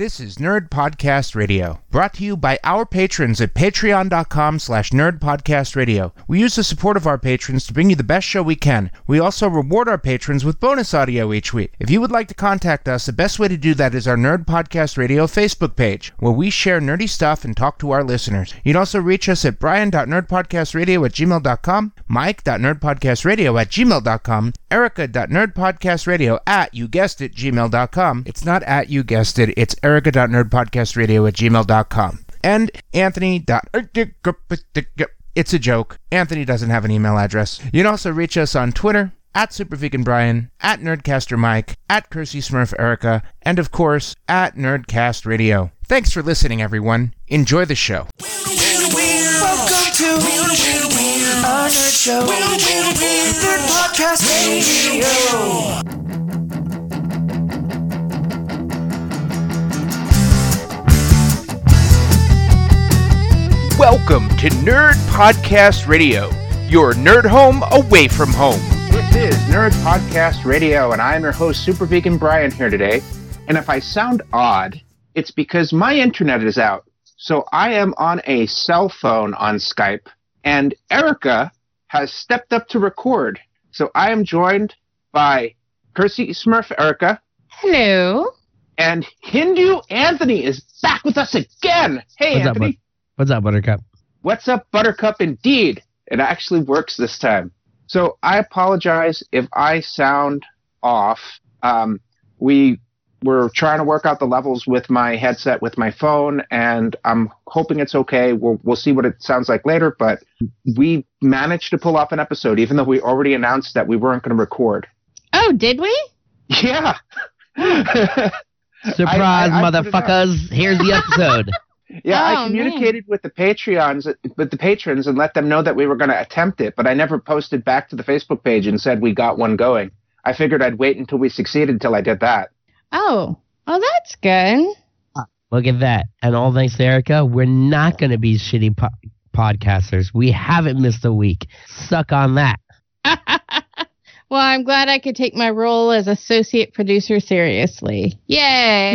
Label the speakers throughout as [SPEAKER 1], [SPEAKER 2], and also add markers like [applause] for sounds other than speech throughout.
[SPEAKER 1] This is Nerd Podcast Radio, brought to you by our patrons at patreon.com slash nerdpodcastradio. We use the support of our patrons to bring you the best show we can. We also reward our patrons with bonus audio each week. If you would like to contact us, the best way to do that is our Nerd Podcast Radio Facebook page, where we share nerdy stuff and talk to our listeners. You can also reach us at brian.nerdpodcastradio at gmail.com, mike.nerdpodcastradio at gmail.com, erica.nerdpodcastradio at, you guessed it, gmail.com. It's not at you guessed it, it's erica.nerdpodcastradio at gmail.com. And Anthony. It's a joke. Anthony doesn't have an email address. You can also reach us on Twitter at SuperVeganBrian, at Nerdcaster Mike, at Kersey Smurf Erica, and of course, at Nerdcast Radio. Thanks for listening, everyone. Enjoy the show.
[SPEAKER 2] Welcome to nerd show, Nerd Podcast Radio.
[SPEAKER 1] Welcome to Nerd Podcast Radio, your nerd home away from home. This is Nerd Podcast Radio, and I'm your host, Super Vegan Brian, here today. And if I sound odd, it's because my internet is out. So I am on a cell phone on Skype, and Erica has stepped up to record. So I am joined by Kersey Smurf Erica,
[SPEAKER 3] Hello.
[SPEAKER 1] and Hindu Anthony is back with us again. Hey,
[SPEAKER 4] What's
[SPEAKER 1] Anthony.
[SPEAKER 4] bud? What's up, Buttercup?
[SPEAKER 1] What's up, Buttercup? Indeed, it actually works this time. So I apologize if I sound off. Um, we were trying to work out the levels with my headset with my phone, and I'm hoping it's okay. We'll we'll see what it sounds like later, but we managed to pull off an episode, even though we already announced that we weren't going to record.
[SPEAKER 3] Oh, did we?
[SPEAKER 1] Yeah. [laughs]
[SPEAKER 4] Surprise,
[SPEAKER 1] I put it up.
[SPEAKER 4] motherfuckers! Here's the episode. [laughs]
[SPEAKER 1] Yeah, I
[SPEAKER 3] Oh,
[SPEAKER 1] communicated with the Patreons, with the patrons, and let them know that we were going to attempt it. But I never posted back to the Facebook page and said we got one going. I figured I'd wait until we succeeded until I did that.
[SPEAKER 3] Oh, oh, that's good.
[SPEAKER 4] Ah, look at that. And all thanks to Erica, we're not going to be shitty po- podcasters. We haven't missed a week. Suck on that. [laughs]
[SPEAKER 3] well, I'm glad I could take my role as associate producer seriously. Yay!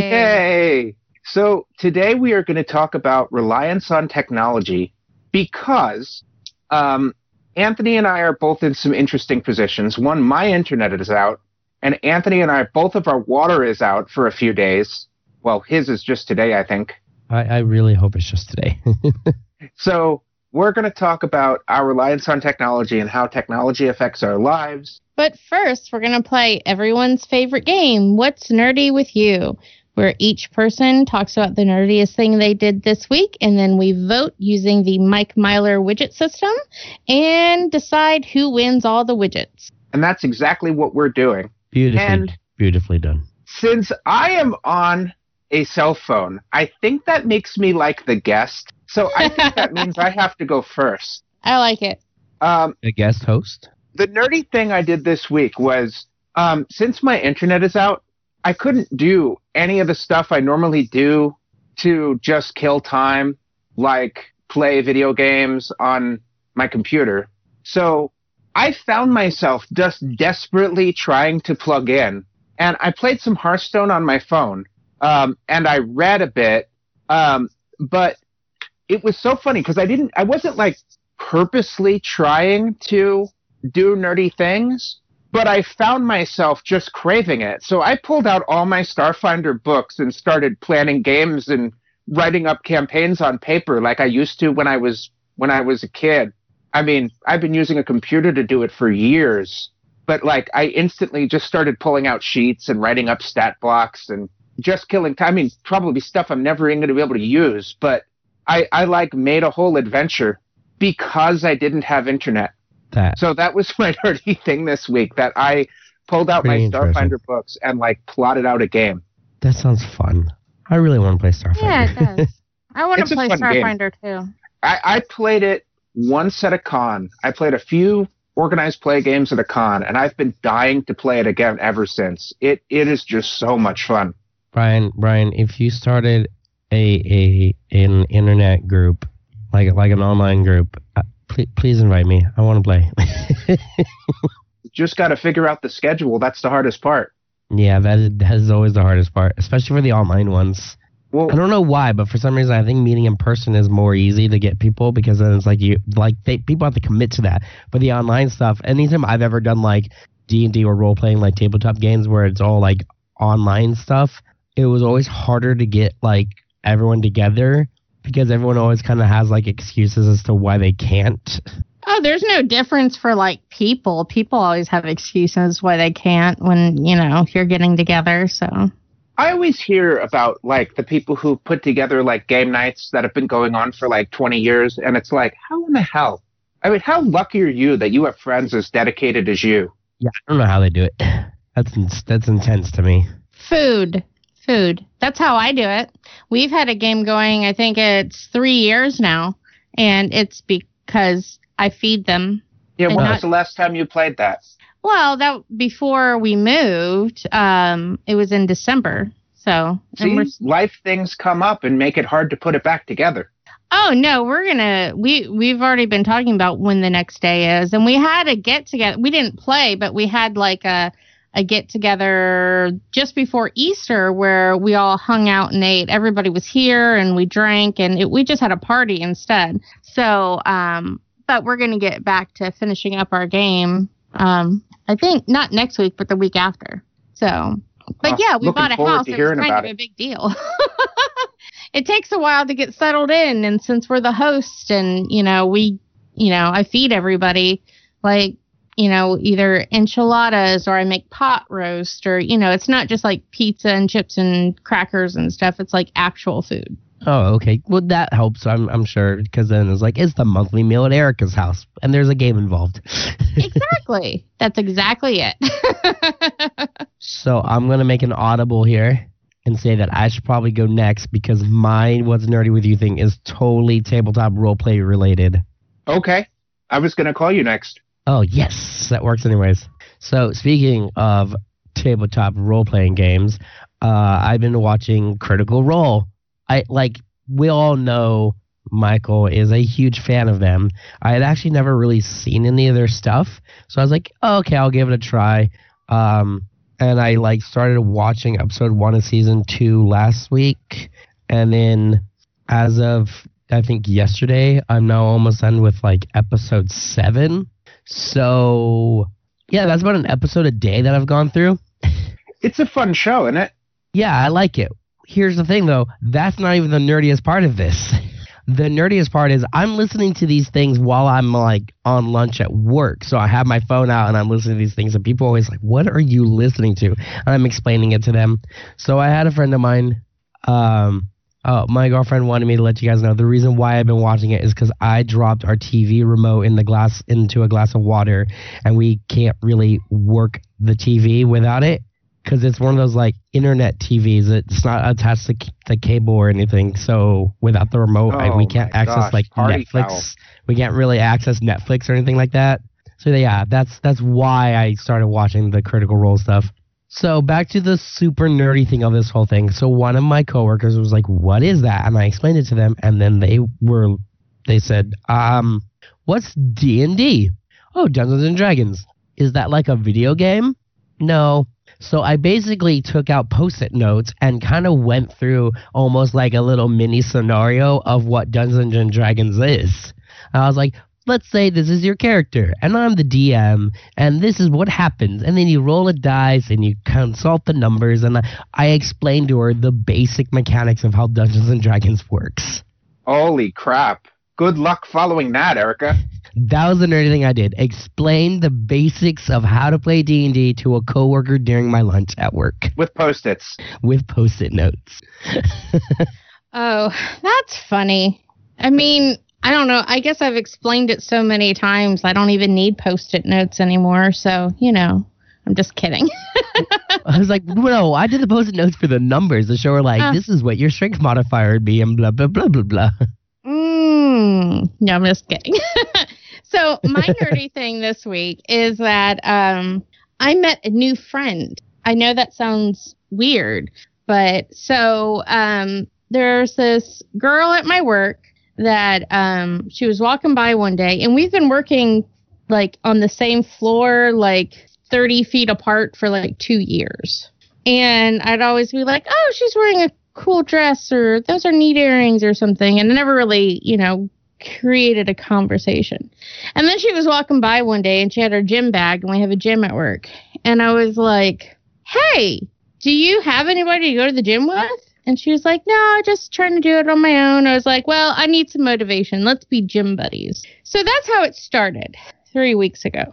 [SPEAKER 1] Yay! So today we are going to talk about reliance on technology because um, Anthony and I are both in some interesting positions. One, my internet is out, and Anthony and I, both of our water is out for a few days. Well, his is just today, I think.
[SPEAKER 4] I, I really hope it's just today. [laughs]
[SPEAKER 1] So we're going to talk about our reliance on technology and how technology affects our lives.
[SPEAKER 3] But first, we're going to play everyone's favorite game, What's Nerdy with You? Where each person talks about the nerdiest thing they did this week, and then we vote using the Mike Myler widget system and decide who wins all the widgets.
[SPEAKER 1] And that's exactly what we're doing.
[SPEAKER 4] beautifully,
[SPEAKER 1] And-
[SPEAKER 4] beautifully done.
[SPEAKER 1] Since I am on a cell phone, I think that makes me like the guest. So I think that [laughs] means I have to go first.
[SPEAKER 3] I like it.
[SPEAKER 1] Um,
[SPEAKER 4] A guest host.
[SPEAKER 1] the nerdy thing I did this week was um, since my internet is out, I couldn't do any of the stuff I normally do to just kill time, like play video games on my computer. So I found myself just desperately trying to plug in, and I played some Hearthstone on my phone, um, and I read a bit, um, but it was so funny because I didn't, I wasn't like purposely trying to do nerdy things, but I found myself just craving it. So I pulled out all my Starfinder books and started planning games and writing up campaigns on paper like I used to when I was when I was a kid. I mean, I've been using a computer to do it for years, but like I instantly just started pulling out sheets and writing up stat blocks and just killing time. I mean, probably stuff I'm never even going to be able to use, but I, I like made a whole adventure because I didn't have internet.
[SPEAKER 4] That.
[SPEAKER 1] So that was [laughs] my nerdy thing this week that I pulled out
[SPEAKER 4] Pretty
[SPEAKER 1] my. Starfinder books and like plotted out a game.
[SPEAKER 4] That sounds fun. I really want to play Starfinder.
[SPEAKER 3] Yeah, it does. [laughs] I want
[SPEAKER 1] It's
[SPEAKER 3] to play
[SPEAKER 1] fun game.
[SPEAKER 3] Starfinder too.
[SPEAKER 1] I, I played it once at a con. I played a few organized play games at a con, and I've been dying to play it again ever since. It it is just so much fun.
[SPEAKER 4] Brian, Brian, if you started a a an internet group, like like an online group, uh, please, please invite me. I want to play. [laughs]
[SPEAKER 1] Just got to figure out the schedule. That's the hardest part.
[SPEAKER 4] yeah, that is, that is always the hardest part, especially for the online ones.
[SPEAKER 1] Well,
[SPEAKER 4] I don't know why, but for some reason, I think meeting in person is more easy to get people because then it's like you like they, people have to commit to that. But the online stuff, anytime I've ever done like D and D or role playing like tabletop games where it's all like online stuff, it was always harder to get like everyone together because everyone always kind of has like excuses as to why they can't.
[SPEAKER 3] Oh, there's no difference for like people. People always have excuses why they can't when, you know, you're getting together. So,
[SPEAKER 1] I always hear about like the people who put together like game nights that have been going on for like 20 years, and it's like, how in the hell? I mean, how lucky are you that you have friends as dedicated as you?
[SPEAKER 4] Yeah, I don't know how they do it. That's that's intense to me.
[SPEAKER 3] food. Food. That's how I do it. We've had a game going, I think it's three years now, and it's because I feed them.
[SPEAKER 1] Yeah, when
[SPEAKER 3] not-
[SPEAKER 1] was the last time you played that?
[SPEAKER 3] Well, that before we moved, um, it was in December. So,
[SPEAKER 1] See, life things come up and make it hard to put it back together.
[SPEAKER 3] Oh no, we're gonna we we've already been talking about when the next day is, and we had a get together. We didn't play, but we had like a a get together just before Easter where we all hung out and ate. Everybody was here and we drank, and it, we just had a party instead. So, um, but we're gonna get back to finishing up our game. Um, I think not next week, but the week after. So, but yeah, we
[SPEAKER 1] looking
[SPEAKER 3] bought a house.
[SPEAKER 1] to
[SPEAKER 3] It was kind of
[SPEAKER 1] it.
[SPEAKER 3] a big deal. [laughs] it takes a while to get settled in and since we're the host and you know we you know i feed everybody like you know either enchiladas or i make pot roast or you know it's not just like pizza and chips and crackers and stuff it's like actual food
[SPEAKER 4] Oh, okay. Well, that helps. I'm I'm sure because then it's like it's the monthly meal at Erica's house, and there's a game involved. [laughs]
[SPEAKER 3] exactly that's exactly it [laughs]
[SPEAKER 4] so I'm gonna make an audible here and say that I should probably go next because my what's nerdy with you thing is totally tabletop roleplay related.
[SPEAKER 1] Okay. I was going to call you next.
[SPEAKER 4] Oh yes, that works anyways. So speaking of tabletop role playing games, uh, I've been watching Critical Role. I like we all know Michael is a huge fan of them. I had actually never really seen any of their stuff, so I was like, oh, okay, I'll give it a try. Um, and I like started watching episode one of season two last week, and then as of I think yesterday, I'm now almost done with like episode seven. So yeah, that's about an episode a day that I've gone through.
[SPEAKER 1] It's a fun show, isn't it?
[SPEAKER 4] Yeah, I like it. Here's the thing though, that's not even the nerdiest part of this. [laughs] The nerdiest part is I'm listening to these things while I'm like on lunch at work. So I have my phone out and I'm listening to these things and people are always like, "What are you listening to?" And I'm explaining it to them. So I had a friend of mine um Oh, my girlfriend wanted me to let you guys know the reason why I've been watching it is because I dropped our TV remote in the glass into a glass of water, and we can't really work the TV without it because it's one of those like internet TVs. It's not attached to c- the cable or anything. So without the remote, I, we
[SPEAKER 1] Oh
[SPEAKER 4] can't access
[SPEAKER 1] gosh,
[SPEAKER 4] like Netflix.
[SPEAKER 1] foul.
[SPEAKER 4] We can't really access Netflix or anything like that. So yeah, that's that's why I started watching the Critical Role stuff. So back to the super nerdy thing of this whole thing. So one of my coworkers was like, "What is that?" And I explained it to them, and then they were, they said, "Um, what's D and D? Oh, Dungeons and Dragons. Is that like a video game? No." So I basically took out post-it notes and kind of went through almost like a little mini scenario of what Dungeons and Dragons is. I was like, let's say this is your character and I'm the DM and this is what happens. And then you roll a dice and you consult the numbers and I, I explained to her the basic mechanics of how Dungeons and Dragons works.
[SPEAKER 1] Holy crap. Good luck following that, Erica.
[SPEAKER 4] That was the nerdy thing I did. Explain the basics of how to play D&D to a coworker during my lunch at work
[SPEAKER 1] With post its.
[SPEAKER 4] with post-it notes. [laughs]
[SPEAKER 3] oh that's funny i mean i don't know i guess i've explained it so many times i don't even need post-it notes anymore so you know i'm just kidding [laughs]
[SPEAKER 4] I was like, no, I did the post-it notes for the numbers to show her like,
[SPEAKER 3] Uh.
[SPEAKER 4] this is what your strength modifier would be and blah, blah, blah, blah, blah.
[SPEAKER 3] Mm, no, I'm just kidding. [laughs] so my [laughs] nerdy thing this week is that um, I met a new friend. I know that sounds weird, but so um, there's this girl at my work that um, she was walking by one day, and we've been working like on the same floor, like 30 feet apart for like two years. And I'd always be like, oh, she's wearing a cool dress or those are neat earrings or something. And I never really, you know, created a conversation. And then she was walking by one day and she had her gym bag and we have a gym at work. And I was like, hey, do you have anybody to go to the gym with? And she was like, no, just trying to do it on my own. I was like, well, I need some motivation. Let's be gym buddies. So that's how it started three weeks ago.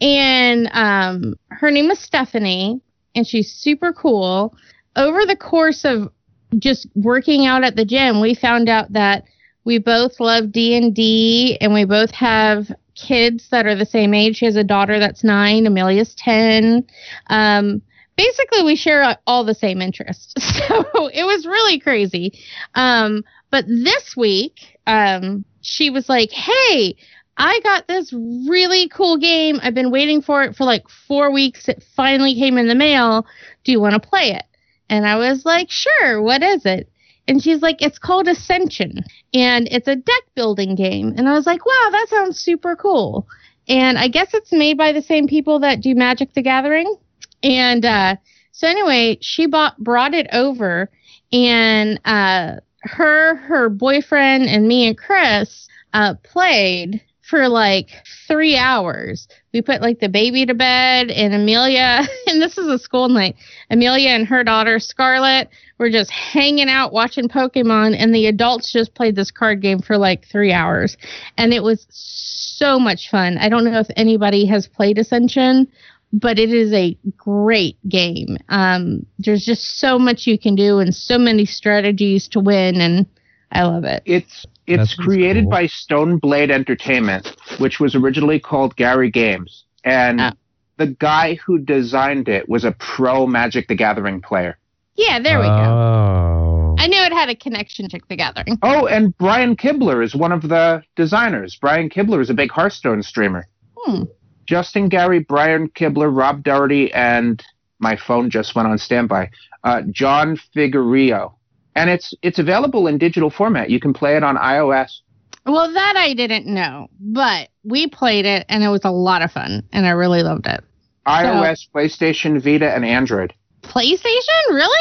[SPEAKER 3] And um, her name is Stephanie, and she's super cool. Over the course of just working out at the gym, we found out that we both love D&D and we both have kids that are the same age. She has a daughter that's 9, Amelia's 10. Um, basically we share all the same interests. [laughs] So it was really crazy. Um, but this week, um, she was like, Hey, I got this really cool game. I've been waiting for it for like four weeks. It finally came in the mail. Do you want to play it? And I was like, Sure. What is it? And she's like, It's called Ascension and it's a deck building game. And I was like, Wow, that sounds super cool. And I guess it's made by the same people that do Magic the Gathering. And uh, so anyway, she bought brought it over, and uh, her, her boyfriend, and me and Chris uh, played for like three hours. We put like the baby to bed, and Amelia, [laughs] and this is a school night. Amelia and her daughter Scarlett were just hanging out watching Pokemon, and the adults just played this card game for like three hours, and it was so much fun. I don't know if anybody has played Ascension, but it is a great game. Um, there's just so much you can do and so many strategies to win, and I love it.
[SPEAKER 1] It's it's created
[SPEAKER 4] cool.
[SPEAKER 1] by Stone Blade Entertainment, which was originally called Gary Games, and
[SPEAKER 3] Ah.
[SPEAKER 1] the guy who designed it was a pro Magic the Gathering player.
[SPEAKER 3] Yeah, there we go.
[SPEAKER 4] Oh.
[SPEAKER 3] I knew it had a connection to the gathering.
[SPEAKER 1] Oh, and Brian Kibler is one of the designers. Brian Kibler is a big Hearthstone streamer.
[SPEAKER 3] Hmm.
[SPEAKER 1] Justin Gary, Brian Kibler, Rob Dougherty, and my phone just went on standby. Uh, John Fiorillo, and it's it's available in digital format. You can play it on iOS.
[SPEAKER 3] Well, that I didn't know, but we played it and it was a lot of fun, and I really loved it.
[SPEAKER 1] iOS, PlayStation, Vita, and Android.
[SPEAKER 3] PlayStation, really?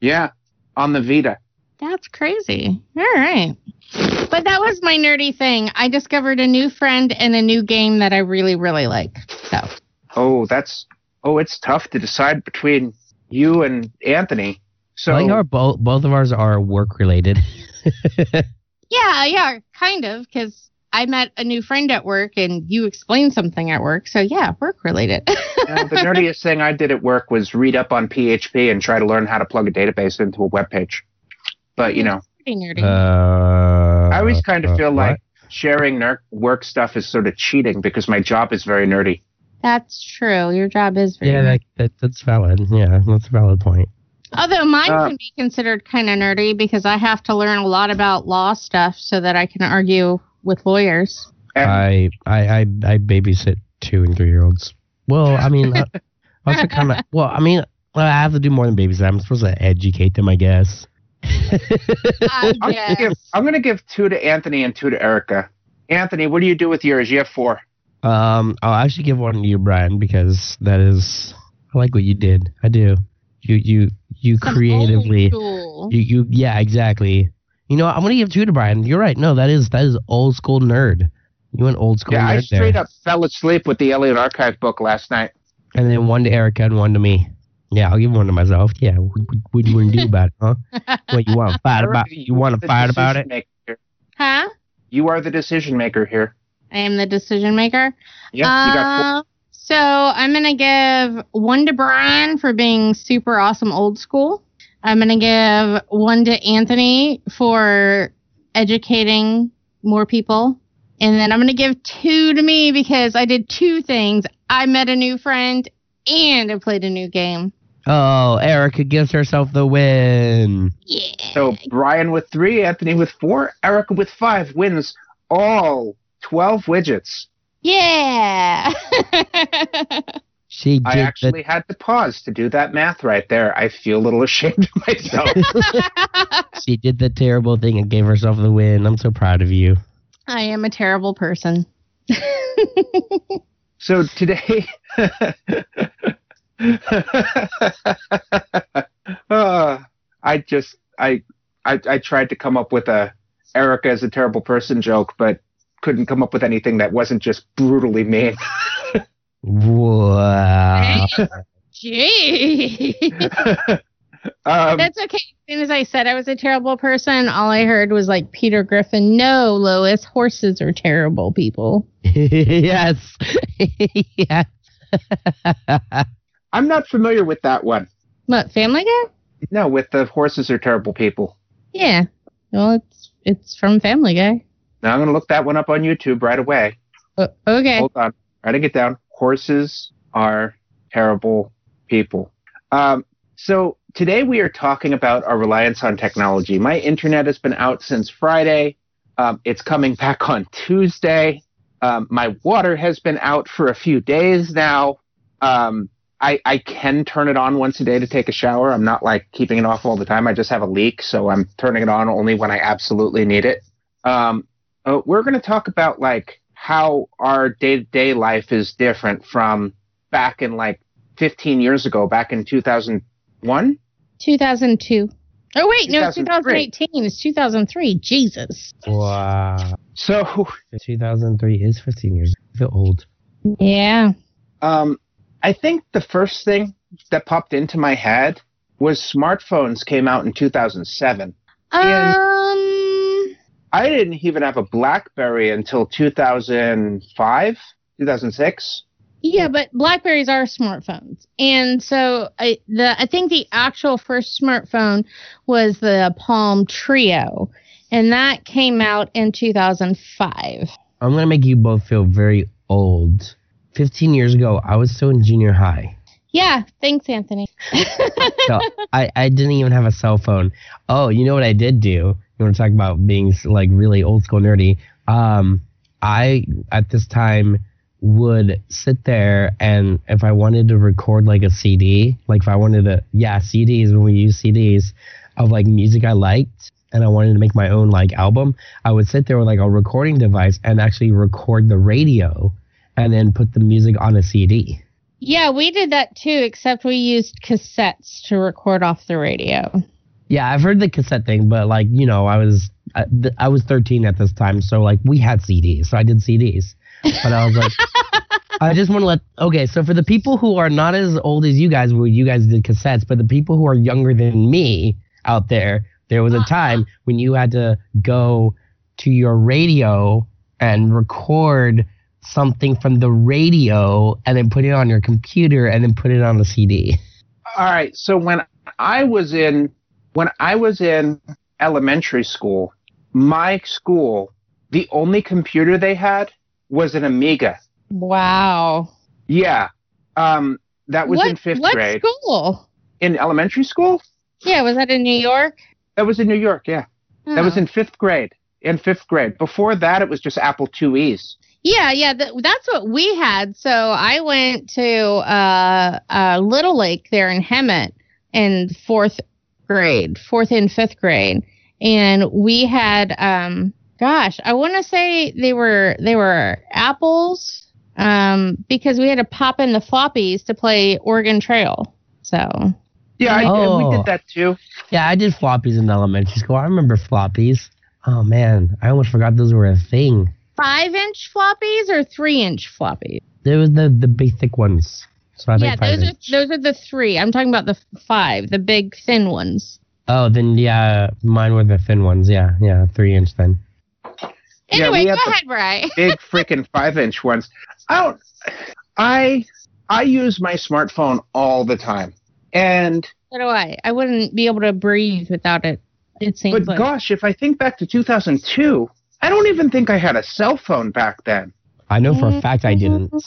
[SPEAKER 1] Yeah, on the Vita.
[SPEAKER 3] That's crazy. All right. But that was my nerdy thing. I discovered a new friend and a new game that I really, really like. So,
[SPEAKER 1] Oh, that's oh, it's tough to decide between you and Anthony. So
[SPEAKER 4] I think our both both of ours are work related. [laughs]
[SPEAKER 3] yeah, yeah, kind of, because I met a new friend at work and you explained something at work. So, yeah, work related.
[SPEAKER 1] uh, the nerdiest thing I did at work was read up on PHP and try to learn how to plug a database into a web page. But you know,
[SPEAKER 3] Pretty nerdy.
[SPEAKER 4] Uh,
[SPEAKER 1] I always kind of
[SPEAKER 4] uh,
[SPEAKER 1] feel
[SPEAKER 4] what?
[SPEAKER 1] like sharing ner- work stuff is sort of cheating because my job is very nerdy.
[SPEAKER 3] That's true. Your job is very
[SPEAKER 4] Yeah, that, that that's valid. Yeah, that's a valid point.
[SPEAKER 3] Although mine
[SPEAKER 1] Uh,
[SPEAKER 3] can be considered kind of nerdy because I have to learn a lot about law stuff so that I can argue with lawyers.
[SPEAKER 4] I I I, I babysit two and three year olds. Well, I mean, uh, [laughs] also kind of. Well, I mean, well, I have to do more than babysit. I'm supposed to educate them, I guess.
[SPEAKER 3] I [laughs]
[SPEAKER 1] I'm, gonna give. I'm gonna give two to Anthony and two to Erica. Anthony, what do you do with yours? You have four.
[SPEAKER 4] Um, I'll actually give one to you, Brian, because that is I like what you did. I do. You you you
[SPEAKER 3] Some
[SPEAKER 4] creatively.
[SPEAKER 3] old school.
[SPEAKER 4] You you yeah exactly. You know, I'm gonna give two to Brian. You're right. No, that is that is old school nerd. You went old school
[SPEAKER 1] yeah, I straight
[SPEAKER 4] there.
[SPEAKER 1] up fell asleep with the Alien Archive book last night.
[SPEAKER 4] And then one to Erica and one to me. Yeah, I'll give one to myself. Yeah, what, what, what do you want to do about it, huh? What you want to [laughs] fight about?
[SPEAKER 1] Erica,
[SPEAKER 4] You want to fight about it?
[SPEAKER 1] decision maker
[SPEAKER 3] huh?
[SPEAKER 1] You are the decision maker here.
[SPEAKER 3] I am the decision maker.
[SPEAKER 1] Yep, you got four.
[SPEAKER 3] Uh, so I'm gonna give one to Brian for being super awesome old school. I'm gonna give one to Anthony for educating more people. And then I'm gonna give two to me because I did two things. I met a new friend and I played a new game.
[SPEAKER 4] Oh, Erica gives herself the win.
[SPEAKER 3] Yeah.
[SPEAKER 1] So Brian with three, Anthony with four, Erica with five wins all 12 widgets.
[SPEAKER 3] Yeah. [laughs]
[SPEAKER 4] She did
[SPEAKER 1] I actually had to pause to do that math right there. I feel a little [laughs] ashamed of myself. [laughs]
[SPEAKER 4] she did the terrible thing and gave herself the win. I'm so proud of you.
[SPEAKER 3] I am a terrible person.
[SPEAKER 1] so today. Uh, [laughs] I just I, I I tried to come up with a Erica is a terrible person joke, but couldn't come up with anything that wasn't just brutally mean.
[SPEAKER 4] Wow.
[SPEAKER 3] Gee. [laughs]
[SPEAKER 1] um,
[SPEAKER 3] That's okay. As soon as I said I was a terrible person, all I heard was like Peter Griffin. No, Lois, horses are terrible people. [laughs]
[SPEAKER 4] yes. yes.
[SPEAKER 1] I'm not familiar with that one.
[SPEAKER 3] What, Family Guy?
[SPEAKER 1] No, with the horses are terrible people.
[SPEAKER 3] Yeah. Well, it's it's from Family Guy.
[SPEAKER 1] Now I'm gonna look that one up on YouTube right away.
[SPEAKER 3] O- okay.
[SPEAKER 1] Hold on, writing it down. Horses are terrible people. Um, so today we are talking about our reliance on technology. My internet has been out since Friday. Um, it's coming back [laughs] on Tuesday. Um, my water has been out for a few days now. Um, I, I can turn it on once a day to take a shower. I'm not like keeping it off all the time. I just have a leak, so I'm turning it on only when I absolutely need it. Um, uh, we're going to talk about like how our day to day life is different from back in like 15 years ago, back in 2001.
[SPEAKER 3] 2002. Oh, wait. No, it's 2018. It's 2003. Jesus.
[SPEAKER 4] Wow.
[SPEAKER 1] So, [laughs]
[SPEAKER 4] 2003 is 15 years. I feel old.
[SPEAKER 3] Yeah.
[SPEAKER 1] um, I think the first thing that popped into my head was smartphones came out in 2007. Yeah.
[SPEAKER 3] Um.
[SPEAKER 1] I didn't even have a BlackBerry until 2005, 2006.
[SPEAKER 3] Yeah, but Blackberries are smartphones, and so I the I think the actual first smartphone was the Palm Treo, and that came out in 2005.
[SPEAKER 4] I'm going to make you both feel very old. 15 years ago, I was still in junior high.
[SPEAKER 3] Yeah, thanks, Anthony. [laughs]
[SPEAKER 4] So [laughs] I, I didn't even have a cell phone. Oh, you know what I did do? You want to talk about being like really old school nerdy? Um, I at this time would sit there and if I wanted to record like a CD, like if I wanted to, yeah, CDs when we use CDs of like music I liked and I wanted to make my own like album, I would sit there with like a recording device and actually record the radio and then put the music on a CD.
[SPEAKER 3] yeah, we did that too, except we used cassettes to record off the radio.
[SPEAKER 4] Yeah, I've heard the cassette thing, but like you know, I was I, th- I was 13 at this time, so like we had CDs, so I did CDs. But I was like, [laughs] I just want to let okay. So for the people who are not as old as you guys, where you guys did cassettes, but the people who are younger than me out there, there was a uh-huh. time when you had to go to your radio and record something from the radio and then put it on your computer and then put it on a CD.
[SPEAKER 1] All right. So when I was in when I was in elementary school, my school, the only computer they had was an Amiga.
[SPEAKER 3] Wow.
[SPEAKER 1] Yeah. Um, that was
[SPEAKER 3] what,
[SPEAKER 1] in fifth
[SPEAKER 3] what
[SPEAKER 1] grade.
[SPEAKER 3] school?
[SPEAKER 1] In elementary school?
[SPEAKER 3] Yeah, was that in New York?
[SPEAKER 1] That was in New York. Yeah. That was
[SPEAKER 3] Oh.
[SPEAKER 1] in fifth grade. In fifth grade. Before that, it was just Apple IIe's.
[SPEAKER 3] Yeah, yeah, th- that's what we had. So I went to uh, uh, Little Lake there in Hemet in fourth grade, fourth and fifth grade, and we had, um, gosh, I want to say they were they were apples, um, because we had to pop in the floppies to play Oregon Trail. So
[SPEAKER 1] Yeah, I, and we
[SPEAKER 4] Oh.
[SPEAKER 1] did that too.
[SPEAKER 4] Yeah, I did floppies in elementary school. I remember floppies. Oh man, I almost forgot those were a thing.
[SPEAKER 3] Five inch floppies or three inch floppies?
[SPEAKER 4] There was the the big thick ones. So I
[SPEAKER 3] yeah,
[SPEAKER 4] think five
[SPEAKER 3] those are those are the three. I'm talking about the five, the big thin ones.
[SPEAKER 4] Oh, then yeah, mine were the thin ones. Yeah, yeah, three inch then.
[SPEAKER 1] Yeah,
[SPEAKER 3] Anyway,
[SPEAKER 1] we
[SPEAKER 3] go
[SPEAKER 1] had the-
[SPEAKER 3] ahead, Bry. [laughs]
[SPEAKER 1] Big freaking five inch ones. I don't I I use my smartphone all the time. And
[SPEAKER 3] So do I. I wouldn't be able to breathe without it. It seems
[SPEAKER 1] but
[SPEAKER 3] like.
[SPEAKER 1] gosh, if I think back to 2002, I don't even think I had a cell phone back then.
[SPEAKER 4] I know for a fact I didn't.
[SPEAKER 3] Mm,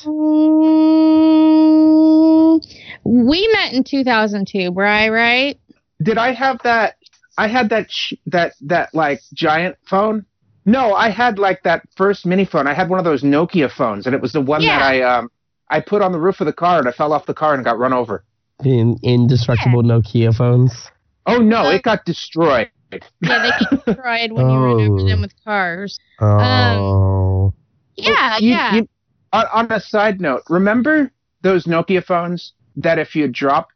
[SPEAKER 3] We met in 2002, Bry, right?
[SPEAKER 1] Did I have that? I had that sh- that that like giant phone. No, I had like that first mini phone. I had one of those Nokia phones, and it was the one that I um I put on the roof of the car, and I fell off the car and got run over.
[SPEAKER 4] In indestructible Nokia phones.
[SPEAKER 1] Oh no,
[SPEAKER 3] Uh,
[SPEAKER 1] it got destroyed.
[SPEAKER 3] Yeah, they get [laughs] destroyed when you run over them with cars.
[SPEAKER 4] Oh.
[SPEAKER 3] Yeah,
[SPEAKER 1] You-
[SPEAKER 3] yeah.
[SPEAKER 1] you- on, on a side note, remember those Nokia phones that if you dropped,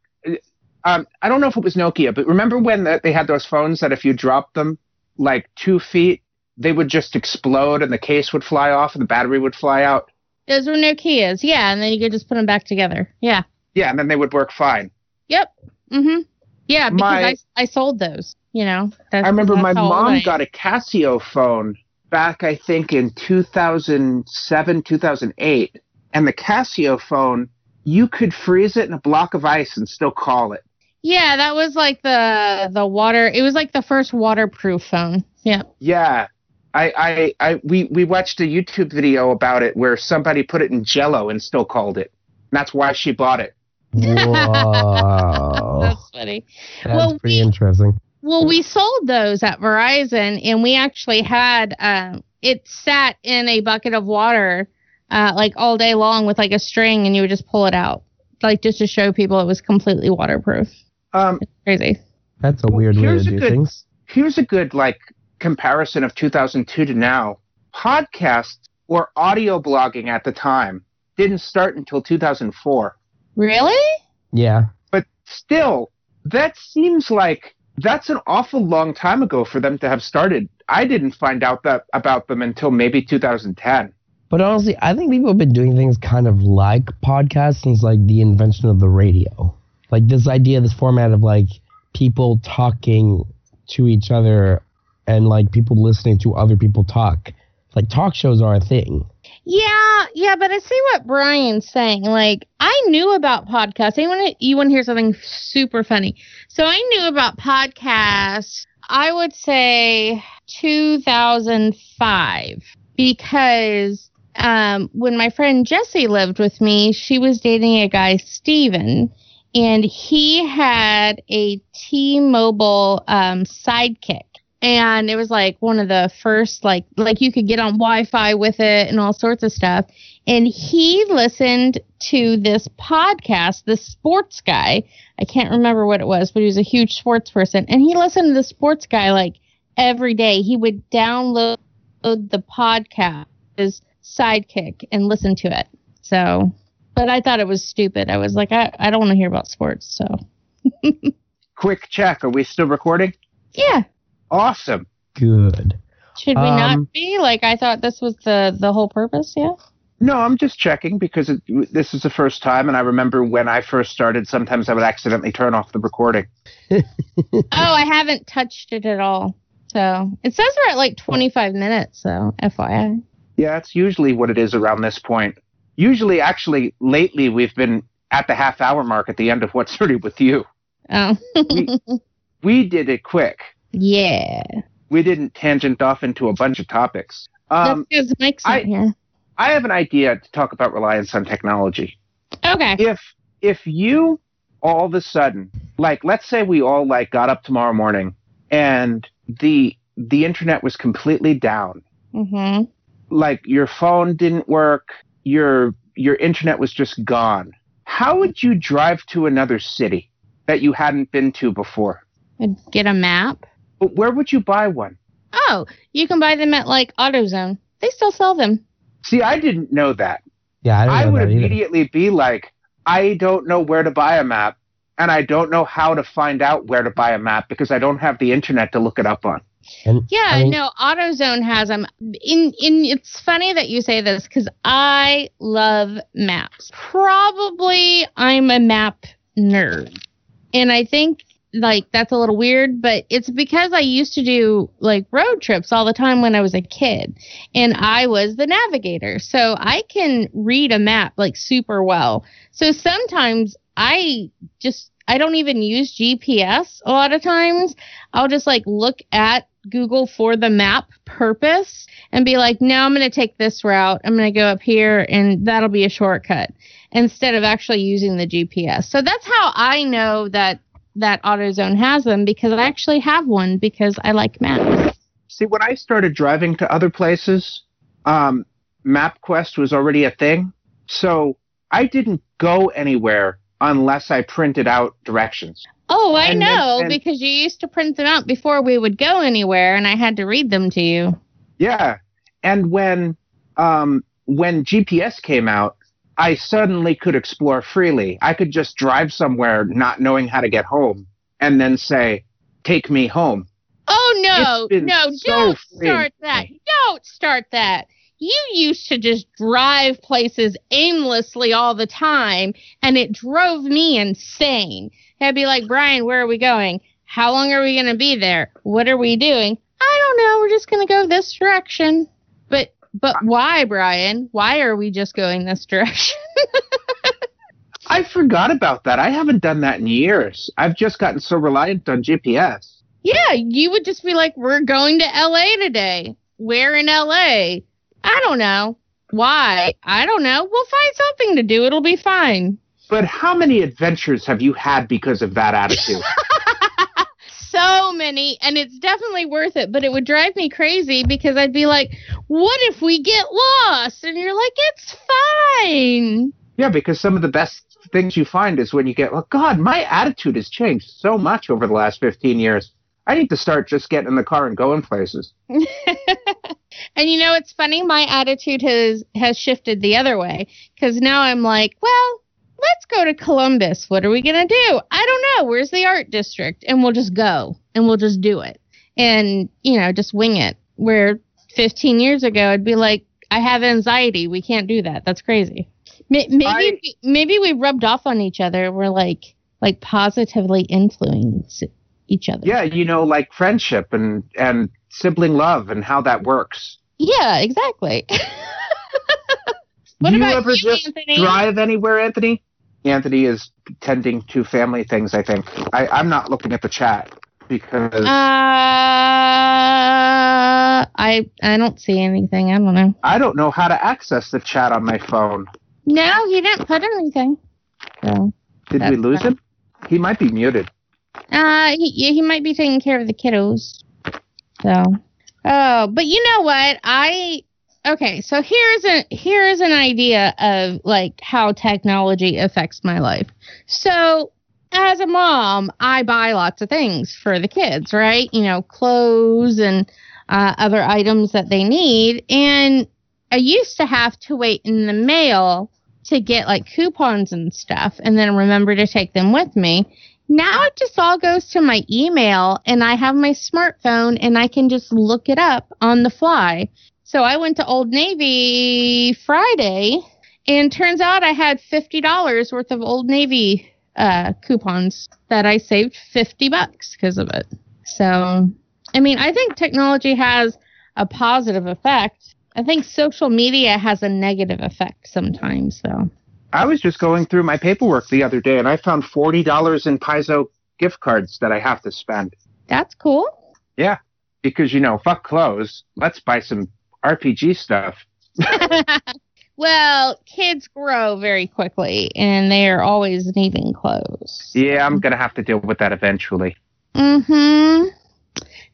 [SPEAKER 1] Um, I don't know if it was Nokia, but remember when the, they had those phones that if you dropped them like two feet, they would just explode and the case would fly off and the battery would fly out.
[SPEAKER 3] Those were Nokias, yeah, and then you could just put them back together. Yeah.
[SPEAKER 1] Yeah, and then they would work fine.
[SPEAKER 3] Yep. Mm Mhm. Yeah, because
[SPEAKER 1] My-
[SPEAKER 3] I I sold those. You know. That's,
[SPEAKER 1] I remember
[SPEAKER 3] that's
[SPEAKER 1] my
[SPEAKER 3] how I
[SPEAKER 1] mom got a Casio phone back, I think, in 2007, 2008. And the Casio phone, you could freeze it in a block of ice and still call it.
[SPEAKER 3] Yeah, that was like the the water. It was like the first waterproof phone. Yeah.
[SPEAKER 1] Yeah. I, I, I, we, we watched a YouTube video about it where somebody put it in jello and still called it. And that's why she bought it.
[SPEAKER 4] Whoa. [laughs]
[SPEAKER 3] That's funny.
[SPEAKER 4] That's
[SPEAKER 3] well,
[SPEAKER 4] pretty
[SPEAKER 3] we-
[SPEAKER 4] interesting.
[SPEAKER 3] Well, we sold those at Verizon, and we actually had um, it sat in a bucket of water, uh, like all day long with like a string, and you would just pull it out, like just to show people it was completely waterproof.
[SPEAKER 1] Um,
[SPEAKER 3] Crazy.
[SPEAKER 4] That's a weird way to do
[SPEAKER 1] good-
[SPEAKER 4] things.
[SPEAKER 1] here's a good like comparison of 2002 to now. Podcasts or audio blogging at the time didn't start until 2004.
[SPEAKER 3] Really?
[SPEAKER 4] Yeah.
[SPEAKER 1] But still, that seems like that's an awful long time ago for them to have started. I didn't find out that about them until maybe 2010.
[SPEAKER 4] But honestly, I think people have been doing things kind of like podcasts since like the invention of the radio. Like this idea, this format of like people talking to each other and like people listening to other people talk. Like talk shows are a thing.
[SPEAKER 3] Yeah, yeah, but I see what Brian's saying. Like, I knew about podcasts. To you want to hear something super funny? So I knew about podcasts. I would say 2005 because um, when my friend Jessie lived with me, she was dating a guy Steven, and he had a T-Mobile um, sidekick and it was like one of the first like like you could get on wi-fi with it and all sorts of stuff. And he listened to this podcast this sports guy. I can't remember what it was but he was a huge sports person. And he listened to the sports guy like every day. He would download the podcast his sidekick and listen to it. So but i thought it was stupid. I was like i, I don't want to hear about sports so. [laughs]
[SPEAKER 1] Quick check. Are we still recording?
[SPEAKER 3] yeah
[SPEAKER 1] Awesome.
[SPEAKER 4] Good.
[SPEAKER 3] Should we
[SPEAKER 4] Um,
[SPEAKER 3] not be? Like I thought this was the the whole purpose, yeah?
[SPEAKER 1] No, I'm just checking because it, this is the first time, and I remember when I first started, sometimes I would accidentally turn off the recording. [laughs]
[SPEAKER 3] oh, I haven't touched it at all. So it says we're at like 25 minutes, so FYI.
[SPEAKER 1] Yeah, that's usually what it is around this point. Usually, actually, lately we've been at the half hour mark at the end of What's [laughs] Dirty with You.
[SPEAKER 3] Oh.
[SPEAKER 1] We- We did it quick.
[SPEAKER 3] Yeah.
[SPEAKER 1] We didn't tangent off into a bunch of topics. Um,
[SPEAKER 3] That's because Mike's
[SPEAKER 1] I-
[SPEAKER 3] here.
[SPEAKER 1] I have an idea to talk about reliance on technology.
[SPEAKER 3] Okay.
[SPEAKER 1] If if you all of a sudden, like, let's say we all like got up tomorrow morning and the the internet was completely down,
[SPEAKER 3] Mm-hmm.
[SPEAKER 1] like your phone didn't work, your your internet was just gone. How would you drive to another city that you hadn't been to before?
[SPEAKER 3] I'd get a map.
[SPEAKER 1] But where would you buy one?
[SPEAKER 3] Oh, you can buy them at like AutoZone. They still sell them.
[SPEAKER 1] See, I didn't know that.
[SPEAKER 4] Yeah, I, don't
[SPEAKER 1] I
[SPEAKER 4] know
[SPEAKER 1] would
[SPEAKER 4] that either.
[SPEAKER 1] immediately be like, I don't know where to buy a map, and I don't know how to find out where to buy a map because I don't have the internet to look it up on.
[SPEAKER 4] And,
[SPEAKER 3] Yeah,
[SPEAKER 4] I mean,
[SPEAKER 3] no, AutoZone has them. In in it's funny that you say this because I love maps. Probably I'm a map nerd, and I think like that's a little weird, but it's because I used to do like road trips all the time when I was a kid, and I was the navigator, so I can read a map like super well. So sometimes I just I don't even use GPS a lot of times. I'll just like look at Google for the map purpose and be like, no, I'm going to take this route. I'm going to go up here and that'll be a shortcut instead of actually using the GPS. So that's how I know that that AutoZone has them because I actually have one because I like maps.
[SPEAKER 1] See, when I started driving to other places, um, MapQuest was already a thing. So I didn't go anywhere unless I printed out directions.
[SPEAKER 3] Oh, I
[SPEAKER 1] And then-
[SPEAKER 3] know
[SPEAKER 1] and-
[SPEAKER 3] because you used to print them out before we would go anywhere and I had to read them to you.
[SPEAKER 1] Yeah. And when um, when GPS came out, I suddenly could explore freely. I could just drive somewhere not knowing how to get home and then say, take me home.
[SPEAKER 3] Oh no, no,
[SPEAKER 1] so
[SPEAKER 3] don't start that. Don't start that. You used to just drive places aimlessly all the time, and it drove me insane. I'd be like, Brian, where are we going? How long are we going to be there? What are we doing? I don't know. We're just going to go this direction. But why, Brian? Why are we just going this direction? [laughs]
[SPEAKER 1] I forgot about that. I haven't done that in years. I've just gotten so reliant on GPS.
[SPEAKER 3] Yeah, you would just be like, we're going to LA today. Where in LA? I don't know. Why? I don't know. We'll find something to do. It'll be fine.
[SPEAKER 1] But how many adventures have you had because of that attitude? [laughs]
[SPEAKER 3] so many, and it's definitely worth it, but it would drive me crazy because I'd be like, what if we get lost? And you're like, it's fine.
[SPEAKER 1] yeah, because some of the best things you find is when you get, well, God, my attitude has changed so much over the last 15 years. I need to start just getting in the car and going places. [laughs] [laughs]
[SPEAKER 3] and you know it's funny my attitude has has shifted the other way because now i'm like well let's go to columbus. What are we going to do? I don't know. Where's the art district? And we'll just go. And we'll just do it. And you know just wing it. Where 15 years ago i'd be like i have anxiety. We can't do that. That's crazy. Maybe
[SPEAKER 1] I-
[SPEAKER 3] we, maybe we rubbed off on each other. We're like like positively influence each other.
[SPEAKER 1] Yeah, you know, like friendship and, and sibling love and how that works.
[SPEAKER 3] yeah exactly. [laughs] What
[SPEAKER 1] Do you
[SPEAKER 3] about
[SPEAKER 1] ever
[SPEAKER 3] you,
[SPEAKER 1] just
[SPEAKER 3] Anthony?
[SPEAKER 1] drive anywhere, Anthony? Anthony is tending to family things, I think. I, I'm not looking at the chat because
[SPEAKER 3] Uh, I I don't see anything. I don't know.
[SPEAKER 1] I don't know how to access the chat on my phone.
[SPEAKER 3] No, he didn't put anything. So,
[SPEAKER 1] Did we lose
[SPEAKER 3] fine.
[SPEAKER 1] him? He might be muted.
[SPEAKER 3] uh, he he might be taking care of the kiddos. So, oh, but you know what? I okay. So here's a here's an idea of like how technology affects my life. So. As a mom, I buy lots of things for the kids, right? You know, clothes and uh, other items that they need. And I used to have to wait in the mail to get like coupons and stuff and then remember to take them with me. Now it just all goes to my email and I have my smartphone and I can just look it up on the fly. So I went to Old Navy Friday and turns out I had $50 worth of Old Navy uh, coupons that I saved 50 bucks because of it. So, I mean, I think technology has a positive effect. I think social media has a negative effect sometimes, though.
[SPEAKER 1] I was just going through my paperwork the other day and I found $40 in Paizo gift cards that I have to spend.
[SPEAKER 3] That's cool.
[SPEAKER 1] Yeah, because, you know, fuck clothes. Let's buy some RPG stuff. [laughs]
[SPEAKER 3] well, kids grow very quickly and they are always needing clothes.
[SPEAKER 1] Yeah, I'm going to have to deal with that eventually.
[SPEAKER 3] Mm-hmm.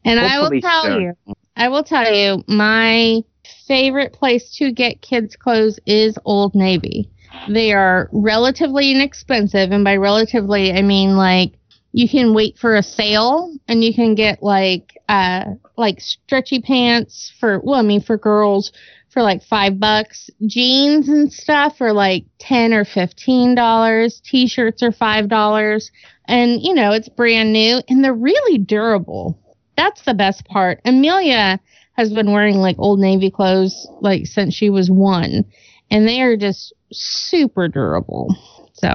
[SPEAKER 3] And I will tell you, I will tell you, my favorite place to get kids' clothes is Old Navy. They are relatively inexpensive, and by relatively, I mean like you can wait for a sale and you can get like uh like stretchy pants for well, I mean for girls for like five bucks. Jeans and stuff are like ten or fifteen dollars. T-shirts are five dollars and you know it's brand new and they're really durable that's the best part amelia has been wearing like old navy clothes like since she was one and they are just super durable so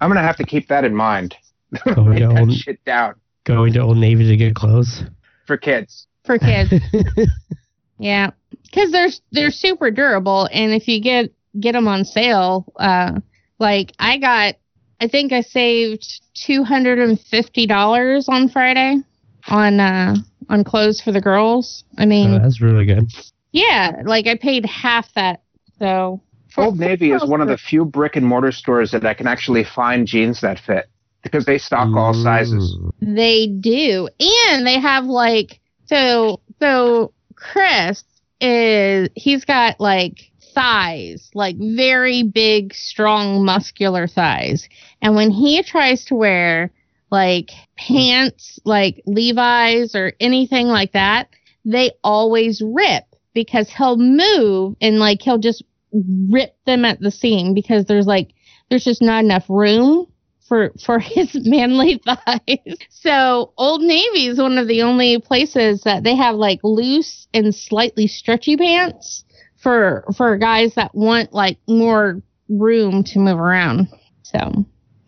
[SPEAKER 1] I'm to have to keep that in mind. [laughs]
[SPEAKER 4] Going to Old,
[SPEAKER 1] shit down
[SPEAKER 4] going to Old Navy to get clothes.
[SPEAKER 1] for kids.
[SPEAKER 3] for kids [laughs] yeah because they're they're super durable and if you get get them on sale uh like i got i think i saved $250 on friday on uh on clothes for the girls i mean
[SPEAKER 4] Oh, that's really good.
[SPEAKER 3] Yeah, like I paid half that. So for-
[SPEAKER 1] Old Navy is one of the few brick and mortar stores that I can actually find jeans that fit because they stock all sizes.
[SPEAKER 3] They do, and they have like so so. Chris is he's got like thighs, like very big, strong, muscular thighs, and when he tries to wear like pants, like Levi's or anything like that, they always rip because he'll move and like he'll just rip them at the seam because there's like there's just not enough room for for his [laughs] manly thighs. So Old Navy is one of the only places that they have like loose and slightly stretchy pants for for guys that want like more room to move around. So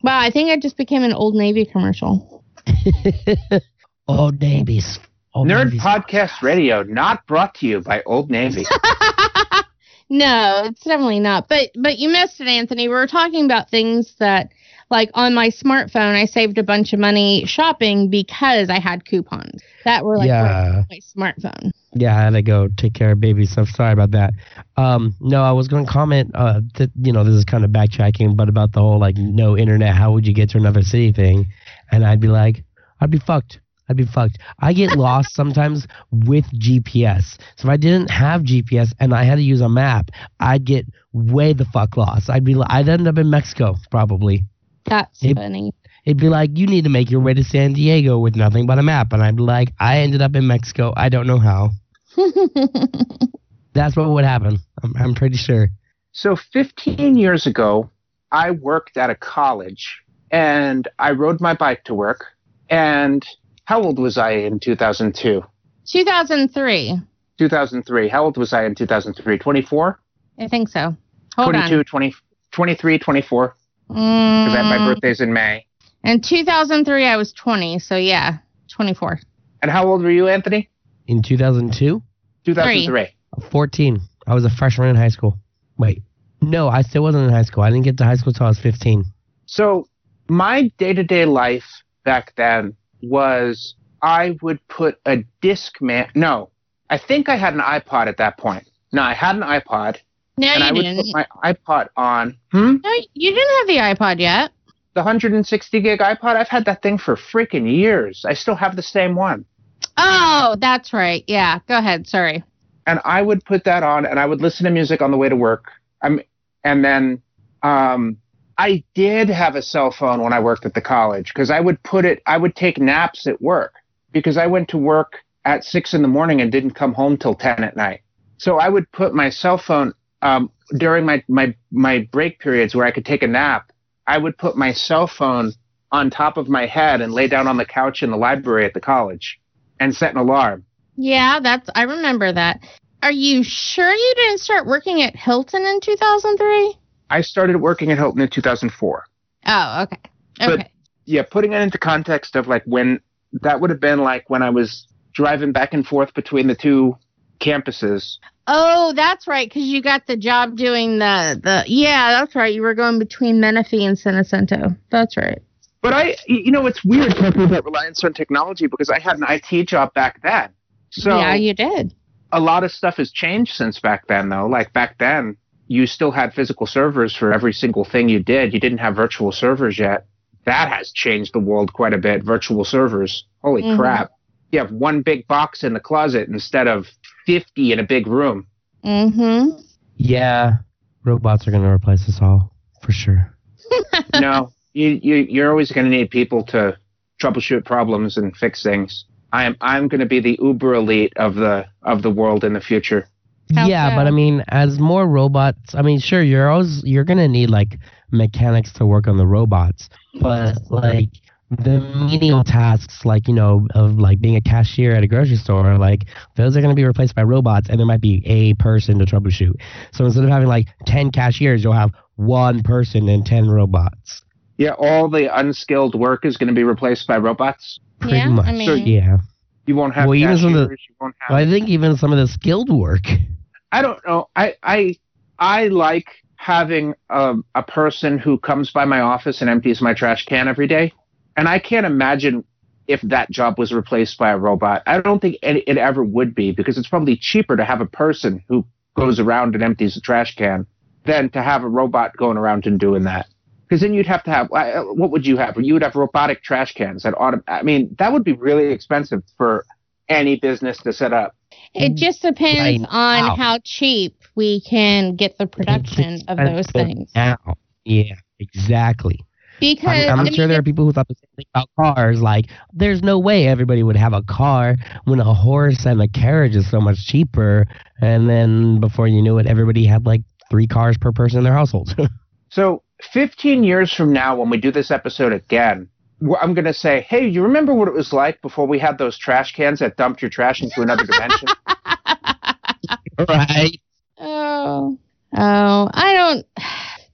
[SPEAKER 3] wow, I think I just became an Old Navy commercial. [laughs]
[SPEAKER 4] Old Navy's. Old
[SPEAKER 1] Nerd
[SPEAKER 4] Navy's-
[SPEAKER 1] Podcast Radio, not brought to you by Old Navy. [laughs]
[SPEAKER 3] no, it's definitely not. But but you missed it, Anthony. We were talking about things that like on my smartphone, I saved a bunch of money shopping because I had coupons that were like
[SPEAKER 4] Yeah.
[SPEAKER 3] my smartphone.
[SPEAKER 4] Yeah, I had to go take care of baby stuff. Sorry about that. Um, no, I was going to comment. Uh, that you know, this is kind of backtracking, but about the whole like no internet, how would you get to another city thing? And I'd be like, I'd be fucked. I'd be fucked. I get lost [laughs] sometimes with GPS. So if I didn't have GPS and I had to use a map, I'd get way the fuck lost. I'd be, I'd end up in Mexico probably.
[SPEAKER 3] That's
[SPEAKER 4] It-
[SPEAKER 3] funny.
[SPEAKER 4] It'd be like, you need to make your way to San Diego with nothing but a map. And I'd be like, I ended up in Mexico. I don't know how. [laughs] That's what would happen. I'm, I'm pretty sure.
[SPEAKER 1] So 15 years ago, I worked at a college and I rode my bike to work. And how old was I in 2002?
[SPEAKER 3] 2003.
[SPEAKER 1] 2003. How old was I in 2003? 24?
[SPEAKER 3] I think so. Hold
[SPEAKER 1] 22,
[SPEAKER 3] on.
[SPEAKER 1] 20, 23, 24. Because I my
[SPEAKER 3] Mm,
[SPEAKER 1] birthday's in May.
[SPEAKER 3] in 2003, I was 20. So yeah, 24.
[SPEAKER 1] And how old were you, Anthony?
[SPEAKER 4] In 2002,
[SPEAKER 1] 2003.
[SPEAKER 4] 14. I was a freshman in high school. Wait. No, I still wasn't in high school. I didn't get to high school till I was 15.
[SPEAKER 1] So my day to day life back then was I would put a Discman. No, I think I had an iPod at that point. No, I had an iPod,
[SPEAKER 3] No,
[SPEAKER 1] and I
[SPEAKER 3] you
[SPEAKER 1] would
[SPEAKER 3] didn't.
[SPEAKER 1] put my iPod on. Hmm?
[SPEAKER 3] no, you didn't have the iPod yet.
[SPEAKER 1] The 160 gig iPod. I've had that thing for freaking years. I still have the same one.
[SPEAKER 3] Oh, that's right. Yeah, go ahead. Sorry.
[SPEAKER 1] and I would put that on and I would listen to music on the way to work. I'm, and then um, I did have a cell phone when I worked at the college because I would put it, I would take naps at work because I went to work at six in the morning and didn't come home till 10 at night. So I would put my cell phone um, during my, my, my break periods where I could take a nap. I would put my cell phone on top of my head and lay down on the couch in the library at the college and set an alarm.
[SPEAKER 3] Yeah, that's I remember that. Are you sure you didn't start working at Hilton in 2003?
[SPEAKER 1] I started working at Hilton in 2004.
[SPEAKER 3] Oh, okay.
[SPEAKER 1] But-
[SPEAKER 3] Okay.
[SPEAKER 1] Yeah, putting it into context of like when that would have been like when I was driving back and forth between the two campuses.
[SPEAKER 3] Oh, that's right cuz you got the job doing the the Yeah, that's right. You were going between Menifee and San Jacinto. That's right.
[SPEAKER 1] But I, you know, it's weird talking about reliance on technology because I had an IT job back then. So
[SPEAKER 3] yeah, you did.
[SPEAKER 1] a lot of stuff has changed since back then, though. Like back then, you still had physical servers for every single thing you did. You didn't have virtual servers yet. That has changed the world quite a bit. Virtual servers. Holy
[SPEAKER 3] Mhm.
[SPEAKER 1] crap. You have one big box in the closet instead of 50 in a big room.
[SPEAKER 3] Mm-hmm.
[SPEAKER 4] Yeah, robots are going to replace us all for sure. [laughs]
[SPEAKER 1] no, you, you, you're always going to need people to troubleshoot problems and fix things. I am, I'm going to be the uber elite of the, of the world in the future.
[SPEAKER 3] How
[SPEAKER 4] yeah, but? I mean, as more robots, I mean, sure, you're always you're gonna need like mechanics to work on the robots, but like the menial tasks, like you know, of like being a cashier at a grocery store, like those are gonna be replaced by robots, and there might be a person to troubleshoot. So instead of having like ten cashiers, you'll have one person and ten robots.
[SPEAKER 1] Yeah, all the unskilled work is going to be replaced by robots.
[SPEAKER 4] Pretty
[SPEAKER 3] Yeah,
[SPEAKER 4] much.
[SPEAKER 3] I mean-
[SPEAKER 4] yeah.
[SPEAKER 1] You won't have
[SPEAKER 4] Well, even some of the-
[SPEAKER 1] you won't have.
[SPEAKER 4] I think even some of the skilled work.
[SPEAKER 1] I don't know. I I I like having a, a person who comes by my office and empties my trash can every day, and I can't imagine if that job was replaced by a robot. I don't think it, it ever would be because it's probably cheaper to have a person who goes around and empties a trash can than to have a robot going around and doing that. Because then you'd have to have what would you have? You would have robotic trash cans that auto. I mean, that would be really expensive for any business to set up.
[SPEAKER 3] It just depends
[SPEAKER 4] Right
[SPEAKER 3] on
[SPEAKER 4] now.
[SPEAKER 3] how cheap we can get the production of those things.
[SPEAKER 4] Now. Yeah, exactly.
[SPEAKER 3] Because
[SPEAKER 4] I'm,
[SPEAKER 3] I
[SPEAKER 4] I'm
[SPEAKER 3] mean,
[SPEAKER 4] sure there are people who thought the same thing about cars. Like, there's no way everybody would have a car when a horse and a carriage is so much cheaper. And then before you knew it, everybody had like three cars per person in their household. [laughs]
[SPEAKER 1] So 15 years from now, when we do this episode again, I'm going to say, hey, you remember what it was like before we had those trash cans that dumped your trash into another dimension? [laughs]
[SPEAKER 4] right.
[SPEAKER 3] Oh, oh, I don't.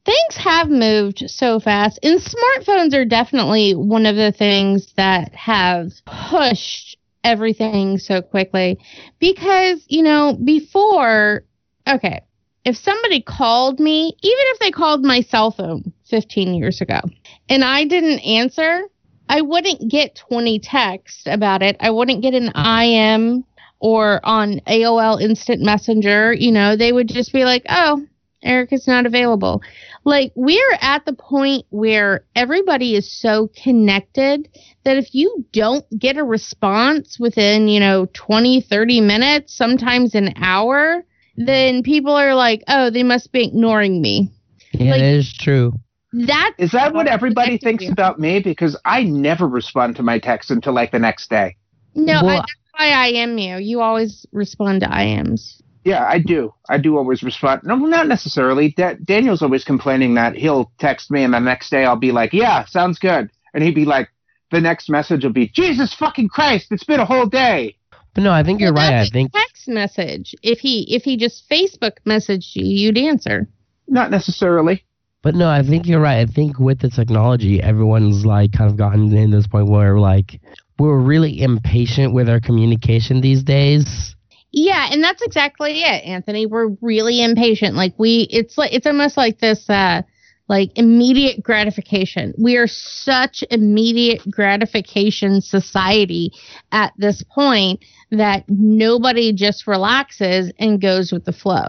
[SPEAKER 3] Things have moved so fast, and smartphones are definitely one of the things that have pushed everything so quickly. Because, you know, before, okay, if somebody called me, even if they called my cell phone 15 years ago, and I didn't answer, I wouldn't get 20 texts about it. I wouldn't get an IM or on AOL Instant Messenger, you know, they would just be like, oh, Erica's not available. Like, we're at the point where everybody is so connected that if you don't get a response within, you know, 20, 30 minutes, sometimes an hour, then people are like, oh, they must be ignoring me.
[SPEAKER 4] Yeah,
[SPEAKER 3] Like-
[SPEAKER 4] that is true.
[SPEAKER 3] That's
[SPEAKER 1] that what everybody thinks
[SPEAKER 3] we are.
[SPEAKER 1] about me? Because I never respond to my texts until like the next day.
[SPEAKER 3] No, I, that's why I am you. You always respond to IMs.
[SPEAKER 1] Yeah, I do. I do always respond. No, not necessarily. Da- Daniel's always complaining that he'll text me and the next day I'll be like, yeah, sounds good. And he'd be like, the next message will be, Jesus fucking Christ, it's been a whole day.
[SPEAKER 4] But no, I think you're
[SPEAKER 3] Well,
[SPEAKER 4] right. I
[SPEAKER 3] that's a
[SPEAKER 4] think
[SPEAKER 3] text message. If he if he just Facebook messaged you, you'd answer.
[SPEAKER 1] Not necessarily.
[SPEAKER 4] But no, I think you're right. I think with the technology, everyone's like kind of gotten in this point where like we're really impatient with our communication these days.
[SPEAKER 3] Yeah, and that's exactly it, Anthony. We're really impatient. Like we it's like it's almost like this uh like immediate gratification. We are such immediate gratification society at this point that nobody just relaxes and goes with the flow.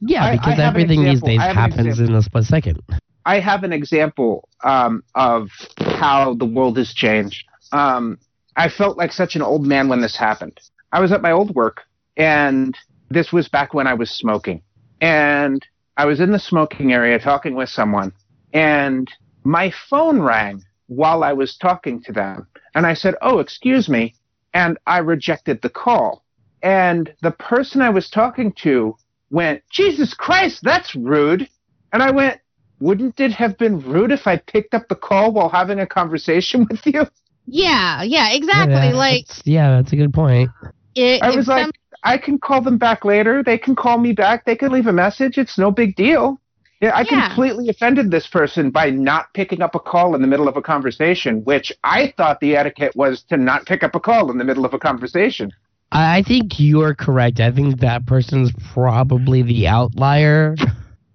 [SPEAKER 4] Yeah,
[SPEAKER 1] I- I
[SPEAKER 4] because everything these days
[SPEAKER 1] I have an
[SPEAKER 4] happens in a split second.
[SPEAKER 1] I have an example um, of how the world has changed. Um, I felt like such an old man when this happened. I was at my old work, and this was back when I was smoking. And I was in the smoking area talking with someone, and my phone rang while I was talking to them. And I said, Oh, excuse me. And I rejected the call. And the person I was talking to went, Jesus Christ, that's rude. And I went, wouldn't it have been rude if I picked up the call while having a conversation [laughs] with you?
[SPEAKER 3] Yeah, yeah, exactly.
[SPEAKER 4] Yeah,
[SPEAKER 3] like
[SPEAKER 4] that's- yeah, that's a good point.
[SPEAKER 3] it,
[SPEAKER 1] I was like,
[SPEAKER 3] some-
[SPEAKER 1] I can call them back later. They can call me back. They can leave a message. It's no big deal. Yeah, I
[SPEAKER 3] Yeah.
[SPEAKER 1] completely offended this person by not picking up a call in the middle of a conversation, which I thought the etiquette was to not pick up a call in the middle of a conversation.
[SPEAKER 4] I I think you're correct. I think that person's probably the outlier.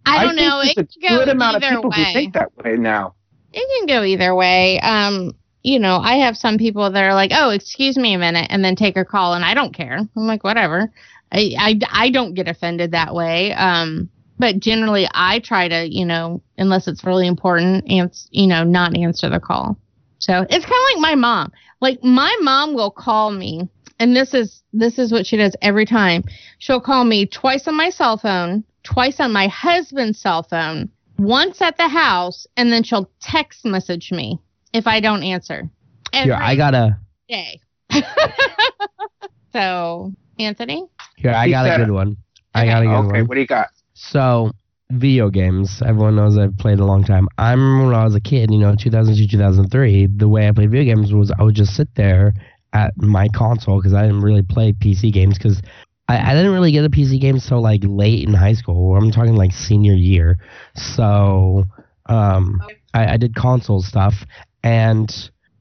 [SPEAKER 3] I don't
[SPEAKER 1] think
[SPEAKER 3] know. It
[SPEAKER 1] there's
[SPEAKER 3] can
[SPEAKER 1] a
[SPEAKER 3] go
[SPEAKER 1] good amount of
[SPEAKER 3] either
[SPEAKER 1] people
[SPEAKER 3] way.
[SPEAKER 1] who think that way now.
[SPEAKER 3] it can go either way. Um, you know, I have some people that are like, "Oh, excuse me a minute," and then take a call, and I don't care. I'm like, whatever. I I, I don't get offended that way. Um, but generally, I try to, you know, unless it's really important, and you know, not answer the call. So it's kind of like my mom. Like my mom will call me, and this is this is what she does every time. She'll call me twice on my cell phone, twice on my husband's cell phone, once at the house, and then she'll text message me if I don't answer. Every
[SPEAKER 4] Here, I gotta.
[SPEAKER 3] day. [laughs] so, Anthony?
[SPEAKER 4] Here, I
[SPEAKER 1] He
[SPEAKER 4] got a good
[SPEAKER 1] it.
[SPEAKER 4] one. I got a good
[SPEAKER 1] Okay,
[SPEAKER 4] one.
[SPEAKER 1] Okay, what do you got?
[SPEAKER 4] So, video games. Everyone knows I've played a long time. I remember when I was a kid, you know, 2002, 2003, the way I played video games was I would just sit there at my console because I didn't really play PC games because I, I didn't really get a PC game until like late in high school. I'm talking like senior year. So, um, I, I did console stuff. And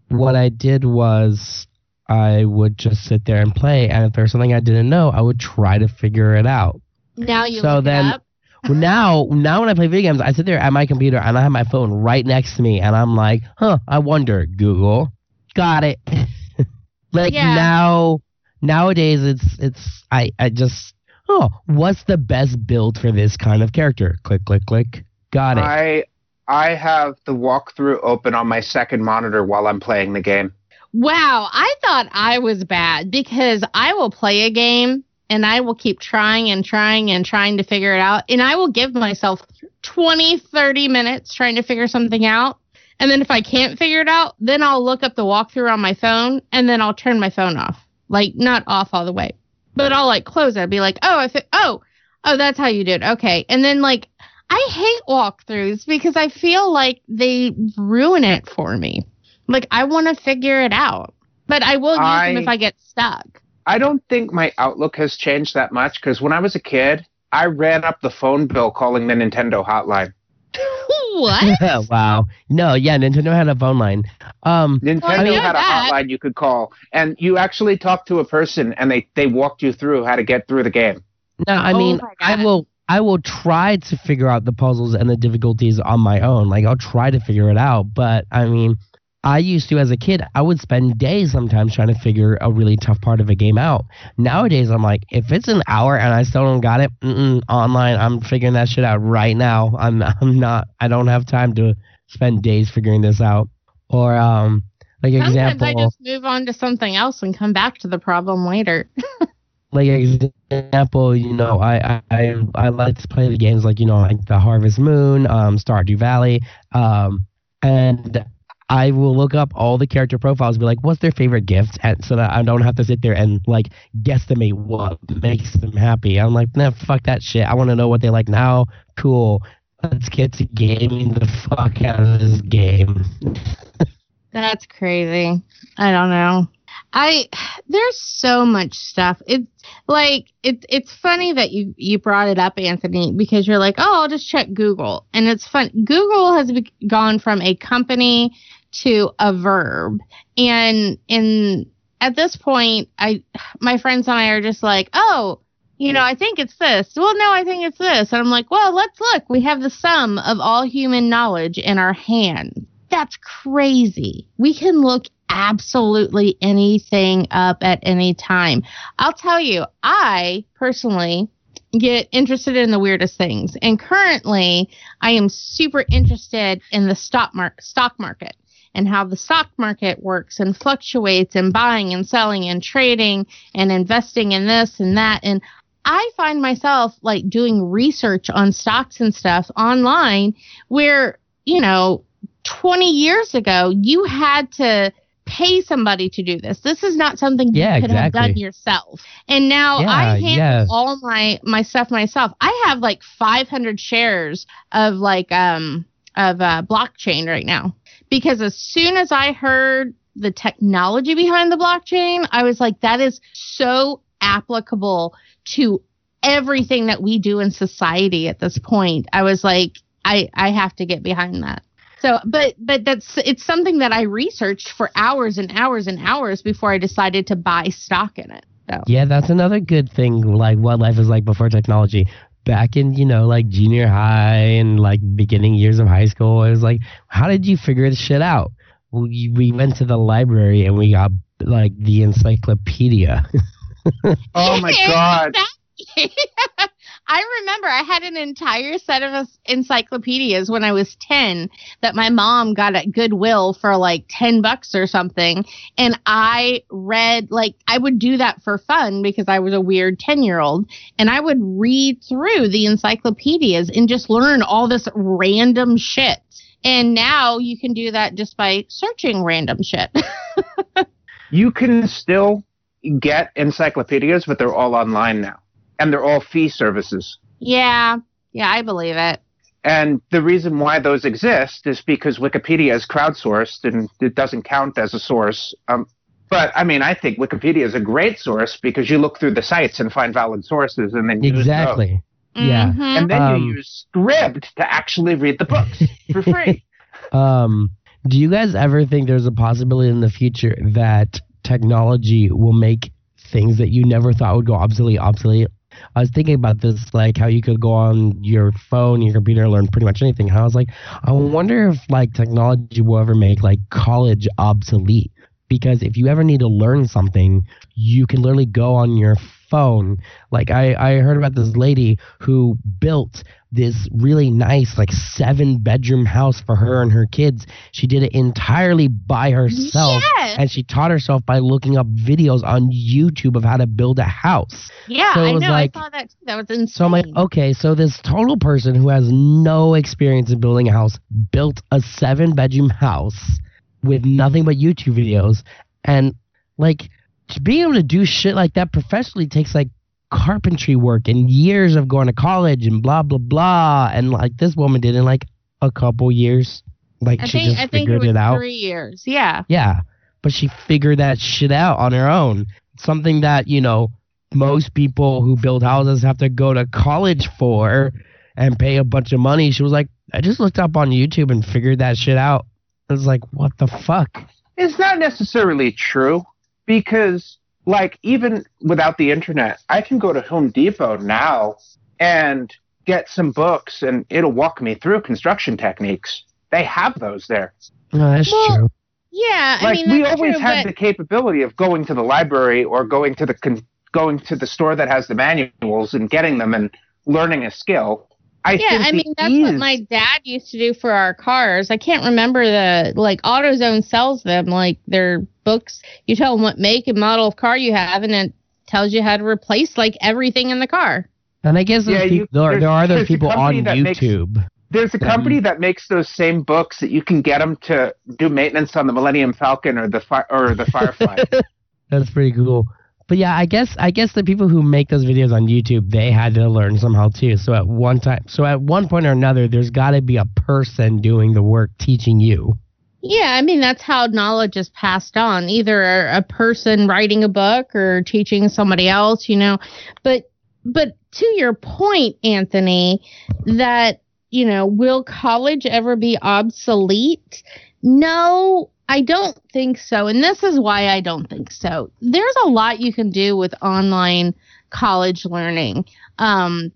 [SPEAKER 4] what I did was I would just sit there and play. And if there's something I didn't know, I would try to figure it out.
[SPEAKER 3] Now you
[SPEAKER 4] So
[SPEAKER 3] look
[SPEAKER 4] then-
[SPEAKER 3] it up. [laughs]
[SPEAKER 4] Now, now when I play video games, I sit there at my computer and I have my phone right next to me, and I'm like, "Huh, I wonder." Google, got it. [laughs] like
[SPEAKER 3] Yeah.
[SPEAKER 4] now, nowadays, it's it's I I just oh, what's the best build for this kind of character? Click, click, click. Got it.
[SPEAKER 1] I I have the walkthrough open on my second monitor while I'm playing the game.
[SPEAKER 3] Wow, I thought I was bad because I will play a game and I will keep trying and trying and trying to figure it out. And I will give myself 20, 30 minutes trying to figure something out. And then if I can't figure it out, then I'll look up the walkthrough on my phone and then I'll turn my phone off. Like, not off all the way, but I'll like close it. I'll be like, oh, I fi- oh, Oh, that's how you did. It. Okay. And then like I hate walkthroughs because I feel like they ruin it for me. Like I want to figure it out. But I will use them if I get stuck.
[SPEAKER 1] I don't think my outlook has changed that much because when I was a kid, I ran up the phone bill calling the Nintendo hotline. [laughs]
[SPEAKER 3] what? [laughs]
[SPEAKER 4] wow. No, yeah, Nintendo had a phone line. Um,
[SPEAKER 1] Nintendo
[SPEAKER 3] I know
[SPEAKER 1] had a
[SPEAKER 3] that.
[SPEAKER 1] hotline you could call, and you actually talked to a person, and they they walked you through how to get through the game.
[SPEAKER 4] no, I
[SPEAKER 3] Oh
[SPEAKER 4] mean,
[SPEAKER 3] my
[SPEAKER 4] I will. I will try to figure out the puzzles and the difficulties on my own. Like I'll try to figure it out, but I mean, I used to as a kid. I would spend days sometimes trying to figure a really tough part of a game out. Nowadays, I'm like, if it's an hour and I still don't got it online, I'm figuring that shit out right now. I'm [laughs] I'm not. I don't have time to spend days figuring this out. Or um, like
[SPEAKER 3] Sometimes
[SPEAKER 4] example.
[SPEAKER 3] I just move on to something else and come back to the problem later. [laughs]
[SPEAKER 4] like example, you know, I, I I like to play the games like you know like the Harvest Moon, um, Stardew Valley, um, and I will look up all the character profiles, be like, what's their favorite gift, and so that I don't have to sit there and like guesstimate what makes them happy. I'm like, nah, fuck that shit. I want to know what they like now. Cool. Let's get to gaming the fuck out of this game.
[SPEAKER 3] That's crazy. I don't know. I there's so much stuff. It's like it's it's funny that you you brought it up, Anthony, because you're like, oh, I'll just check Google, and it's fun. Google has be- gone from a company to a verb, and in at this point, I my friends and I are just like, oh, you know, I think it's this. Well, no, I think it's this, and I'm like, well, let's look. We have the sum of all human knowledge in our hand. That's crazy. We can look absolutely anything up at any time. I'll tell you, I personally get interested in the weirdest things. And currently, I am super interested in the stock stock market and how the stock market works and fluctuates and buying and selling and trading and investing in this and that and I find myself like doing research on stocks and stuff online where, you know, 20 years ago, you had to pay somebody to do this. This is not something you
[SPEAKER 4] Yeah,
[SPEAKER 3] could have done yourself. And now
[SPEAKER 4] Yeah,
[SPEAKER 3] I handle
[SPEAKER 4] yeah.
[SPEAKER 3] all my my stuff myself. I have like 500 shares of like um of uh, blockchain right now because as soon as I heard the technology behind the blockchain, I was like, that is so applicable to everything that we do in society at this point. I was like, I I have to get behind that. So, but but that's it's something that I researched for hours and hours and hours before I decided to buy stock in it. So
[SPEAKER 4] Yeah, that's another good thing, like what life is like before technology. Back in, you know, like junior high and like beginning years of high school, it was like, how did you figure this shit out? We, we went to the library and we got like the encyclopedia. [laughs]
[SPEAKER 1] Oh my god! [laughs] [laughs]
[SPEAKER 3] I remember I had an entire set of encyclopedias when I was 10 that my mom got at Goodwill for like 10 bucks or something. And I read, like, I would do that for fun because I was a weird 10 year old. And I would read through the encyclopedias and just learn all this random shit. And now you can do that just by searching random shit. [laughs]
[SPEAKER 1] You can still get encyclopedias, but they're all online now, and they're all fee services.
[SPEAKER 3] yeah. Yeah, I believe it.
[SPEAKER 1] And the reason why those exist is because Wikipedia is crowdsourced and it doesn't count as a source. Um, but I mean, I think Wikipedia is a great source because you look through the sites and find valid sources and then use those.
[SPEAKER 4] exactly. Yeah.
[SPEAKER 3] Mhm.
[SPEAKER 1] And then
[SPEAKER 4] Um,
[SPEAKER 1] you use Scribd to actually read the books for [laughs] free.
[SPEAKER 4] Um, do you guys ever think there's a possibility in the future that technology will make things that you never thought would go obsolete obsolete? I was thinking about this, like how you could go on your phone, your computer, learn pretty much anything. And I was like, I wonder if like technology will ever make like college obsolete. Because if you ever need to learn something, you can literally go on your phone. Like I, I heard about this lady who built this really nice like seven bedroom house for her and her kids. She did it entirely by herself. And she taught herself by looking up videos on YouTube of how to build a house.
[SPEAKER 3] Yeah,
[SPEAKER 4] So it
[SPEAKER 3] I know.
[SPEAKER 4] like-
[SPEAKER 3] I saw that too. That was insane.
[SPEAKER 4] So I'm like, okay, so this total person who has no experience in building a house built a seven bedroom house with nothing but YouTube videos. And like to be able to do shit like that professionally takes like carpentry work and years of going to college and blah blah blah. And like this woman did in like a couple years. Like
[SPEAKER 3] I
[SPEAKER 4] she
[SPEAKER 3] think
[SPEAKER 4] just
[SPEAKER 3] I think it
[SPEAKER 4] figured
[SPEAKER 3] was
[SPEAKER 4] it out.
[SPEAKER 3] three years. Yeah.
[SPEAKER 4] yeah. But she figured that shit out on her own. Something that you know most people who build houses have to go to college for and pay a bunch of money. She was like i just looked up on youtube and figured that shit out. I was like what the fuck?
[SPEAKER 1] It's not necessarily true because, like, even without the internet, I can go to Home Depot now and get some books and it'll walk me through construction techniques. They have those there.
[SPEAKER 4] no, that's
[SPEAKER 3] Well,
[SPEAKER 4] true
[SPEAKER 3] Yeah. I
[SPEAKER 1] like
[SPEAKER 3] mean,
[SPEAKER 1] we always
[SPEAKER 3] true,
[SPEAKER 1] had
[SPEAKER 3] but-
[SPEAKER 1] the capability of going to the library or going to the con- going to the store that has the manuals and getting them and learning a skill. I
[SPEAKER 3] yeah, I mean that's what my dad used to do for our cars. I can't remember the like AutoZone sells them like their books. You tell them what make and model of car you have, and it tells you how to replace like everything in the car.
[SPEAKER 4] and i guess there's
[SPEAKER 1] Yeah,
[SPEAKER 4] peop-
[SPEAKER 1] you-
[SPEAKER 4] there,
[SPEAKER 1] there's-
[SPEAKER 4] there are those people on
[SPEAKER 1] company that makes-
[SPEAKER 4] youtube
[SPEAKER 1] There's a company that makes those same books that you can get them to do maintenance on the Millennium Falcon or the fi- or the Firefly. [laughs]
[SPEAKER 4] That's pretty cool. But yeah, I guess I guess the people who make those videos on YouTube, they had to learn somehow too. So at one time, so at one point or another, there's got to be a person doing the work teaching you.
[SPEAKER 3] Yeah, I mean that's how knowledge is passed on. Either a, a person writing a book or teaching somebody else, you know. But but to your point, Anthony, that you know, will college ever be obsolete? No, I don't think so. And this is why I don't think so. There's a lot you can do with online college learning. Um,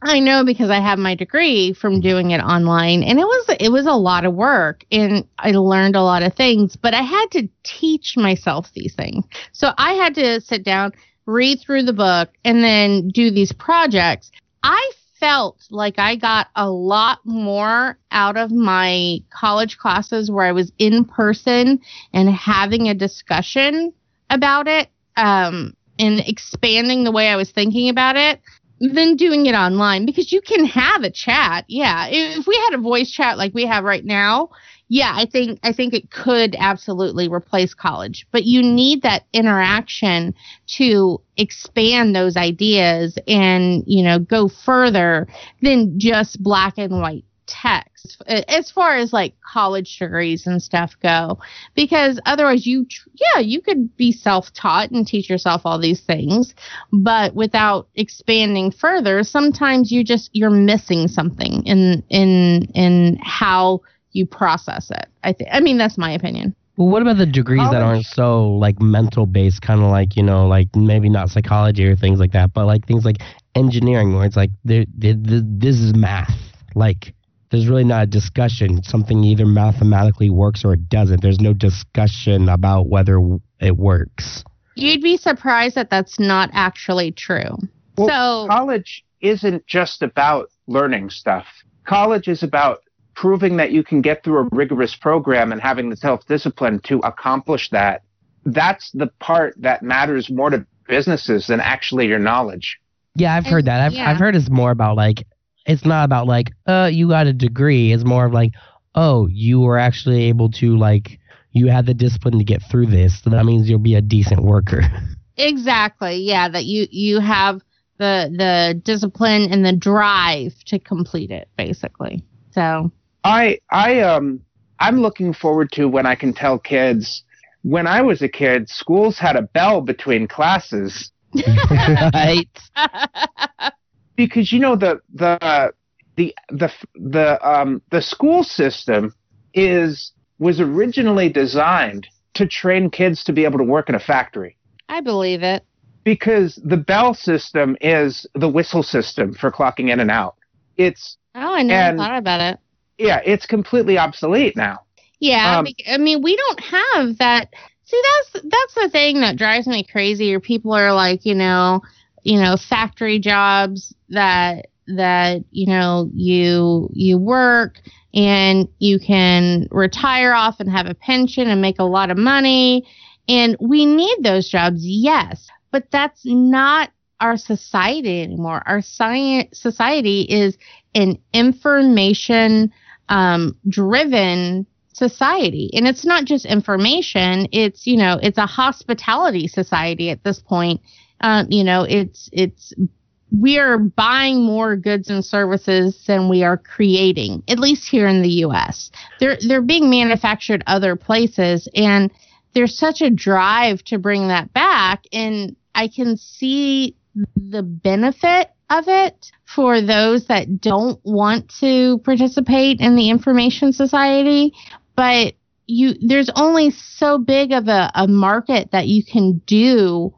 [SPEAKER 3] I know because I have my degree from doing it online and it was it was a lot of work and I learned a lot of things, but I had to teach myself these things. So I had to sit down, read through the book and then do these projects. I felt like I got a lot more out of my college classes where I was in person and having a discussion about it um, and expanding the way I was thinking about it than doing it online because you can have a chat. Yeah, if we had a voice chat like we have right now, yeah, I think I think it could absolutely replace college, but you need that interaction to expand those ideas and, you know, go further than just black and white text as far as like college degrees and stuff go because otherwise you yeah you could be self-taught and teach yourself all these things but without expanding further sometimes you just you're missing something in in in how you process it i think i mean that's my opinion
[SPEAKER 4] Well, what about the degrees that aren't so like mental based, kind of like you know, like maybe not psychology or things like that, but like things like engineering, where it's like there, there, there- this is math. Like there's really not a discussion. Something either mathematically works or it doesn't. There's no discussion about whether it works.
[SPEAKER 3] you'd be surprised that that's not actually true
[SPEAKER 1] Well,
[SPEAKER 3] so
[SPEAKER 1] college isn't just about learning stuff. College is about proving that you can get through a rigorous program and having the self discipline to accomplish that. That's the part that matters more to businesses than actually your knowledge.
[SPEAKER 4] Yeah, I've heard that. I've
[SPEAKER 3] yeah.
[SPEAKER 4] I've heard it's more about like it's not about like uh you got a degree. It's more of like oh you were actually able to like you had the discipline to get through this. So that means you'll be a decent worker. [laughs]
[SPEAKER 3] Exactly. Yeah, that you you have the the discipline and the drive to complete it basically. So,
[SPEAKER 1] I I um I'm looking forward to when I can tell kids when I was a kid, schools had a bell between classes [laughs]
[SPEAKER 4] right?
[SPEAKER 1] because you know the the the the the um the school system is was originally designed to train kids to be able to work in a factory
[SPEAKER 3] I believe it.
[SPEAKER 1] because the bell system is the whistle system for clocking in and out. It's
[SPEAKER 3] Oh, I never
[SPEAKER 1] And-
[SPEAKER 3] thought about it.
[SPEAKER 1] Yeah, it's completely obsolete now.
[SPEAKER 3] Yeah,
[SPEAKER 1] Um,
[SPEAKER 3] I mean, we don't have that. See, that's that's the thing that drives me crazy. Or people are like, you know, you know, factory jobs that that you know you you work and you can retire off and have a pension and make a lot of money, and we need those jobs, yes, but that's not our society anymore. Our science society is an information um, driven society. And it's not just information. It's you know it's a hospitality society at this point. Um, you know, it's it's we are buying more goods and services than we are creating, at least here in the US. They're they're being manufactured other places and there's such a drive to bring that back. And I can see the benefit of it for those that don't want to participate in the information society, but you there's only so big of a, a market that you can do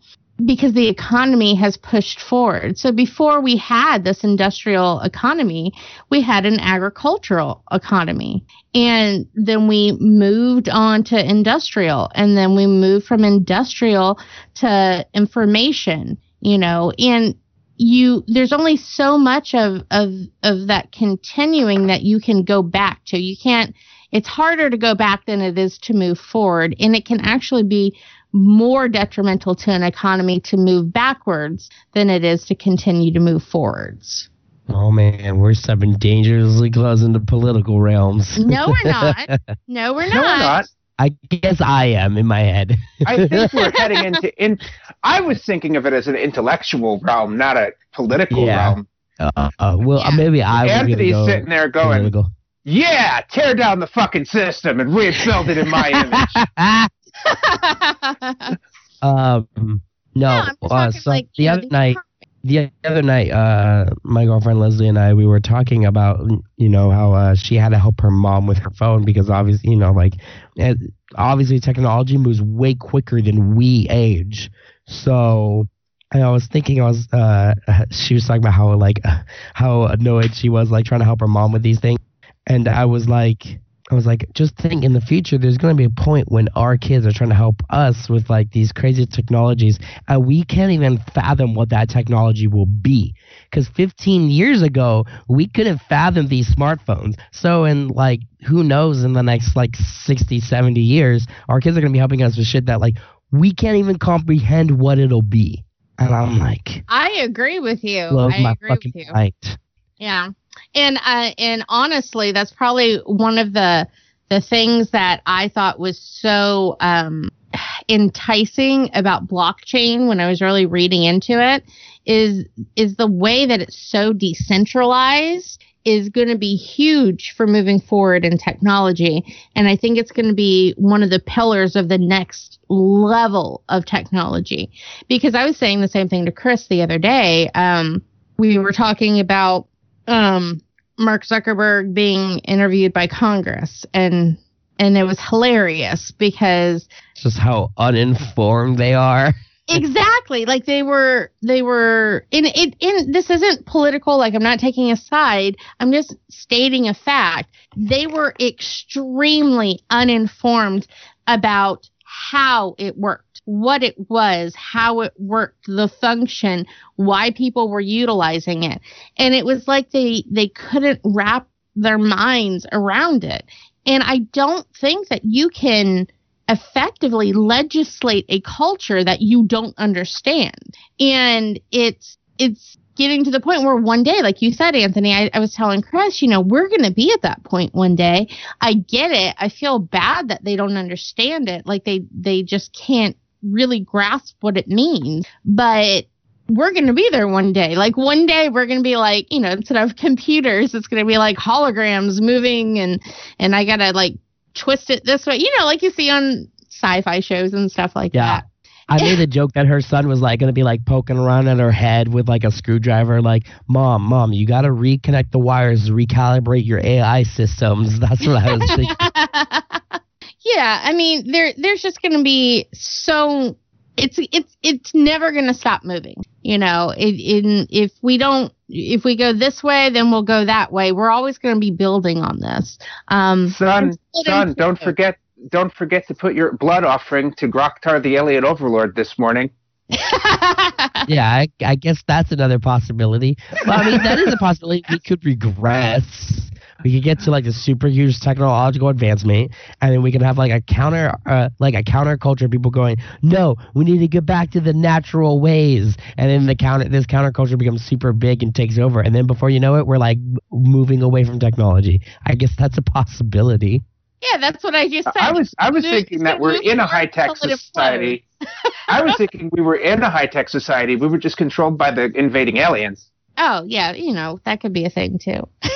[SPEAKER 3] because the economy has pushed forward. So before we had this industrial economy, we had an agricultural economy. And then we moved on to industrial and then we moved from industrial to information, you know, and you there's only so much of of of that continuing that you can go back to. You can't it's harder to go back than it is to move forward and it can actually be more detrimental to an economy to move backwards than it is to continue to move forwards.
[SPEAKER 4] Oh man, we're stepping dangerously close into political realms.
[SPEAKER 3] No, we're [laughs] not. No, we're not.
[SPEAKER 1] No, we're not.
[SPEAKER 4] I guess I am in my head.
[SPEAKER 1] I think we're [laughs] heading into in. I was thinking of it as an intellectual realm, not a political
[SPEAKER 4] Yeah.
[SPEAKER 1] realm.
[SPEAKER 4] Uh, uh, well,
[SPEAKER 3] Yeah.
[SPEAKER 4] maybe I was gonna
[SPEAKER 1] Anthony's
[SPEAKER 4] go
[SPEAKER 1] sitting there going,
[SPEAKER 4] political.
[SPEAKER 1] "Yeah, tear down the fucking system and rebuild it in my [laughs] image." [laughs]
[SPEAKER 4] um, no,
[SPEAKER 3] I'm
[SPEAKER 4] uh, so
[SPEAKER 3] like,
[SPEAKER 4] the other
[SPEAKER 3] the
[SPEAKER 4] night, the other night, uh, my girlfriend Leslie and I, we were talking about, you know, how uh, she had to help her mom with her phone because obviously, you know, like, obviously technology moves way quicker than we age. So, I was thinking, I was, uh, [laughs] she was talking about how like, [laughs] how annoyed she was, like trying to help her mom with these things, and I was like. I was like, just think in the future, there's going to be a point when our kids are trying to help us with like these crazy technologies, and we can't even fathom what that technology will be. Because 15 years ago, we couldn't fathom these smartphones. So, in like, who knows, in the next like 60, 70 years, our kids are going to be helping us with shit that like we can't even comprehend what it'll be. And I'm like,
[SPEAKER 3] I agree with you. I agree with you.
[SPEAKER 4] mind.
[SPEAKER 3] Yeah. And uh and honestly, that's probably one of the the things that I thought was so um enticing about blockchain when I was really reading into it is is the way that it's so decentralized is going to be huge for moving forward in technology. And I think it's going to be one of the pillars of the next level of technology. Because I was saying the same thing to Chris the other day um we were talking about um, Mark Zuckerberg being interviewed by Congress, and and it was hilarious because
[SPEAKER 4] Just how uninformed they are. [laughs]
[SPEAKER 3] exactly. Like they were they were in it in this isn't political. Like i'm not taking a side. I'm just stating a fact. They were extremely uninformed about how it worked what it was how it worked the function why people were utilizing it and it was like they they couldn't wrap their minds around it and i don't think that you can effectively legislate a culture that you don't understand. And it's it's getting to the point where one day, like you said, Anthony, I, I was telling Chris, you know, we're gonna be at that point one day. I get it. I feel bad that they don't understand it. Like they they just can't really grasp what it means. But we're going to be there one day. Like one day we're going to be like, you know, instead of computers, it's going to be like holograms moving and and I got to like twist it this way. You know, like you see on sci-fi shows and stuff like
[SPEAKER 4] Yeah.
[SPEAKER 3] that.
[SPEAKER 4] I made a joke that her son was like gonna be like poking around at her head with like a screwdriver, like, Mom, Mom, you gotta reconnect the wires, recalibrate your AI systems. [laughs] That's what I was thinking. [laughs]
[SPEAKER 3] yeah, I mean, there there's just going to be so it's it's it's never going to stop moving. You know, it, in if we don't if we go this way, then we'll go that way. We're always going to be building on this. Um,
[SPEAKER 1] Son, son, don't
[SPEAKER 3] it.
[SPEAKER 1] forget, don't forget to put your blood offering to Groktar the Alien Overlord this morning. [laughs]
[SPEAKER 4] yeah, I, I guess that's another possibility. Well, I mean, that is a possibility. We could regress. We could get to like a super huge technological advancement, and then we could have like a counter, uh, like a counterculture. People going, no, we need to get back to the natural ways, and then the counter, this counterculture becomes super big and takes over, and then before you know it, we're like moving away from technology. I guess that's a possibility.
[SPEAKER 3] Yeah, that's what I just said.
[SPEAKER 1] I was I was
[SPEAKER 3] Move-
[SPEAKER 1] thinking that we're in a high tech society. [laughs] I was thinking we were in a high tech society. We were just controlled by the invading aliens.
[SPEAKER 3] Oh yeah, you know that could be a thing too. [laughs]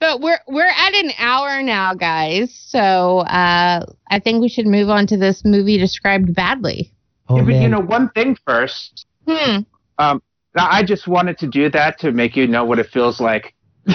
[SPEAKER 3] but we're we're at an hour now, guys. So uh, I think we should move on to this movie described badly.
[SPEAKER 4] Oh
[SPEAKER 1] Yeah, but you know one thing first.
[SPEAKER 3] Hmm.
[SPEAKER 1] Um, I just wanted to do that to make you know what it feels like. [laughs]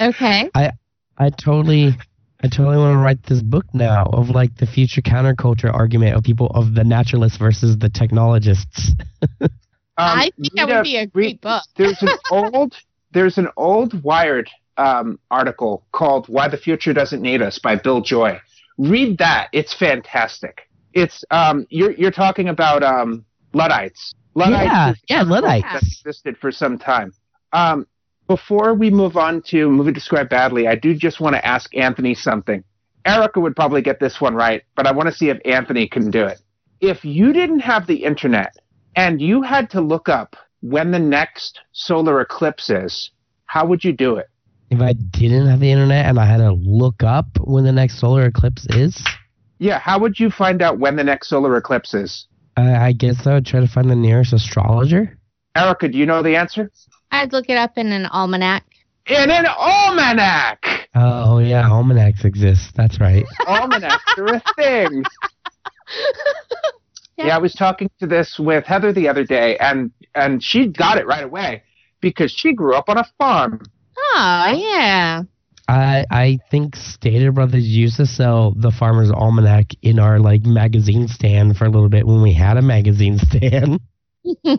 [SPEAKER 3] Okay.
[SPEAKER 4] I I totally, I totally want to write this book now of like the future counterculture argument of people of the naturalists versus the technologists. [laughs]
[SPEAKER 1] Um,
[SPEAKER 3] I think that would be a great
[SPEAKER 1] read-
[SPEAKER 3] book.
[SPEAKER 1] There's an [laughs] old there's an old Wired um, article called "Why the Future Doesn't Need Us" by Bill Joy. Read that; it's fantastic. It's um, you're you're talking about um, Luddites. Luddites
[SPEAKER 4] yeah, yeah, Luddites.
[SPEAKER 1] that existed for some time. Um, before we move on to movie described badly, I do just want to ask Anthony something. Erica would probably get this one right, but I want to see if Anthony can do it. If you didn't have the internet and you had to look up when the next solar eclipse is, how would you do it?
[SPEAKER 4] If I didn't have the internet and I had to look up when the next solar eclipse is,
[SPEAKER 1] Yeah, how would you find out when the next solar eclipse is?
[SPEAKER 4] I, I guess I would try to find the nearest astrologer.
[SPEAKER 1] Erica, do you know the answer?
[SPEAKER 3] I'd look it up in an almanac.
[SPEAKER 1] In an almanac!
[SPEAKER 4] Oh yeah, almanacs exist. That's right.
[SPEAKER 1] Almanacs [laughs] are a thing. Yeah, I was talking to this with Heather the other day, and and she got it right away because she grew up on a farm.
[SPEAKER 3] Oh yeah.
[SPEAKER 4] I I think Stater Brothers used to sell the Farmer's Almanac in our like magazine stand for a little bit when we had a magazine [laughs] stand.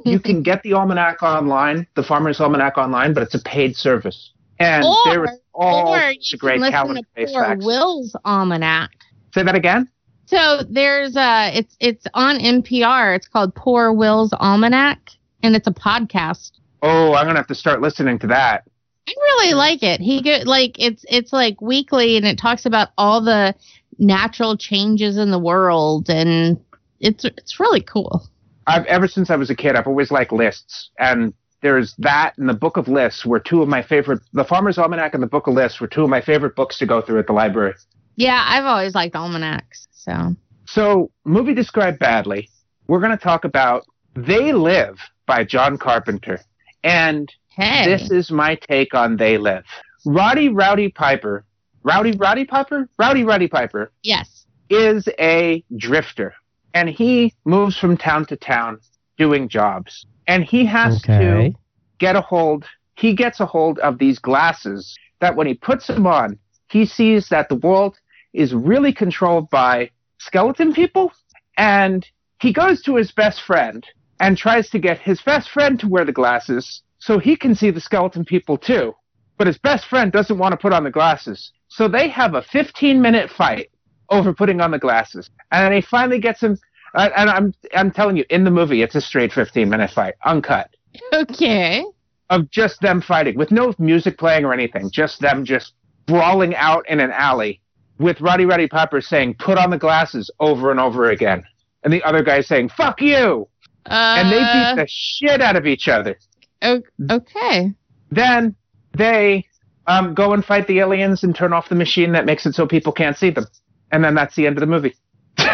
[SPEAKER 1] You can get the almanac online, the Farmer's Almanac online, but it's a paid service, and
[SPEAKER 3] Or-
[SPEAKER 1] there is all
[SPEAKER 3] or
[SPEAKER 1] sorts
[SPEAKER 3] you
[SPEAKER 1] of great
[SPEAKER 3] can listen
[SPEAKER 1] calendar
[SPEAKER 3] to
[SPEAKER 1] based
[SPEAKER 3] Poor
[SPEAKER 1] facts.
[SPEAKER 3] Will's almanac.
[SPEAKER 1] Say that again.
[SPEAKER 3] So there's uh it's it's on NPR. It's called Poor Will's Almanac and it's a podcast.
[SPEAKER 1] Oh, I'm gonna have to start listening to that.
[SPEAKER 3] I really like it. He get like it's it's like weekly and it talks about all the natural changes in the world and it's it's really cool.
[SPEAKER 1] I've ever since I was a kid, I've always liked lists, and there's that and the Book of Lists were two of my favorite. The Farmer's Almanac and the Book of Lists were two of my favorite books to go through at the library.
[SPEAKER 3] Yeah, I've always liked almanacs. So
[SPEAKER 1] So, movie described badly. We're going to talk about They Live by John Carpenter. And
[SPEAKER 3] hey.
[SPEAKER 1] this is my take on They Live. Roddy Rowdy Piper, Rowdy Roddy Piper? Rowdy Roddy Piper
[SPEAKER 3] yes.
[SPEAKER 1] is a drifter. And he moves from town to town doing jobs. And he has to get a hold, he gets a hold of these glasses that when he puts them on, he sees that the world is really controlled by skeleton people. And he goes to his best friend and tries to get his best friend to wear the glasses so he can see the skeleton people too. But his best friend doesn't want to put on the glasses. So they have a 15 minute fight over putting on the glasses. And he finally gets him. And I'm, I'm telling you, in the movie, it's a straight 15 minute fight, uncut
[SPEAKER 3] Okay.
[SPEAKER 1] of just them fighting with no music playing or anything, just them just brawling out in an alley with Roddy Roddy Piper saying, put on the glasses over and over again. And the other guy saying, fuck you.
[SPEAKER 3] Uh,
[SPEAKER 1] And they beat the shit out of each other.
[SPEAKER 3] okay.
[SPEAKER 1] Then they um, go and fight the aliens and turn off the machine that makes it so people can't see them. And then that's the end of the movie. [laughs]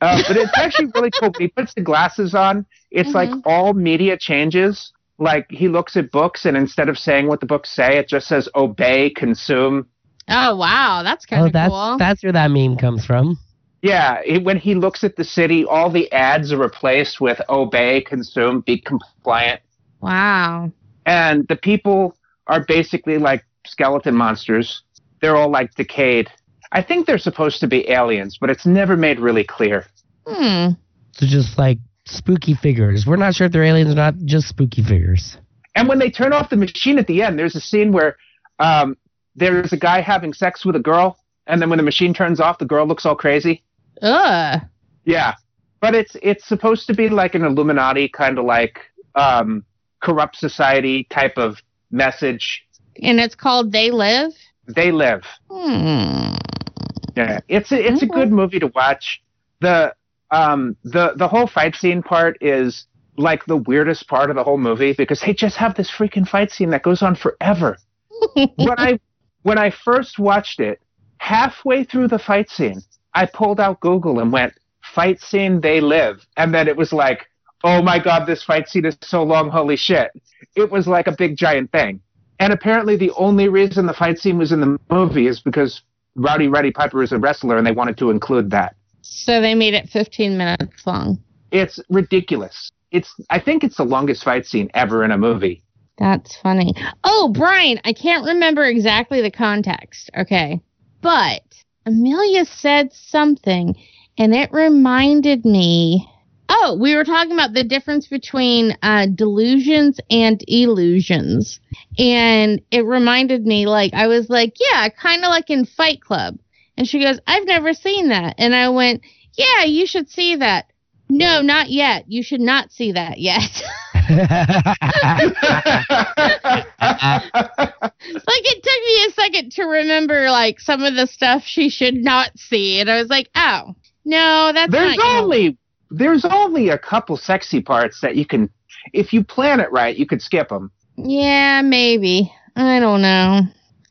[SPEAKER 1] Uh, but it's actually really cool. He puts the glasses on, it's like
[SPEAKER 3] Mhm.
[SPEAKER 1] all media changes. Like he looks at books, and instead of saying what the books say, it just says obey, consume.
[SPEAKER 3] Oh wow, that's kind
[SPEAKER 4] Oh,
[SPEAKER 3] of
[SPEAKER 4] that's
[SPEAKER 3] cool.
[SPEAKER 4] that's where that meme comes from.
[SPEAKER 1] Yeah, it, when he looks at the city, all the ads are replaced with obey, consume, be compliant.
[SPEAKER 3] wow.
[SPEAKER 1] And the people are basically like skeleton monsters. They're all like decayed. I think they're supposed to be aliens, but it's never made really clear.
[SPEAKER 3] Hmm.
[SPEAKER 4] So just like spooky figures. We're not sure if they're aliens or not. Just spooky figures.
[SPEAKER 1] And when they turn off the machine at the end, there's a scene where um, there's a guy having sex with a girl, and then when the machine turns off, the girl looks all crazy.
[SPEAKER 3] Ugh.
[SPEAKER 1] Yeah, but it's it's supposed to be like an Illuminati kind of like um, corrupt society type of message.
[SPEAKER 3] And it's called They Live.
[SPEAKER 1] They live.
[SPEAKER 3] Hmm.
[SPEAKER 1] Yeah, it's a, it's a good movie to watch. The um the the whole fight scene part is like the weirdest part of the whole movie because they just have this freaking fight scene that goes on forever. [laughs] when I when I first watched it, halfway through the fight scene, I pulled out Google and went, fight scene, they live. And then it was like, oh my God, this fight scene is so long, holy shit. It was like a big giant thing. And apparently, the only reason the fight scene was in the movie is because Rowdy Roddy Piper is a wrestler and they wanted to include that.
[SPEAKER 3] So they made it 15 minutes long.
[SPEAKER 1] It's ridiculous. It's I think it's the longest fight scene ever in a movie.
[SPEAKER 3] That's funny. Oh, Brian, I can't remember exactly the context. Okay. But Amelia said something and it reminded me. Oh, we were talking about the difference between uh, delusions and illusions. And it reminded me, like, I was like, yeah, kind of like in Fight Club. And she goes, I've never seen that. And I went, yeah, you should see that. No, not yet. You should not see that yet. [laughs] like it took me a second to remember like some of the stuff she should not see and i was like oh no that's
[SPEAKER 1] there's
[SPEAKER 3] not
[SPEAKER 1] only there's only a couple sexy parts that you can if you plan it right you could skip them
[SPEAKER 3] yeah maybe. I don't know.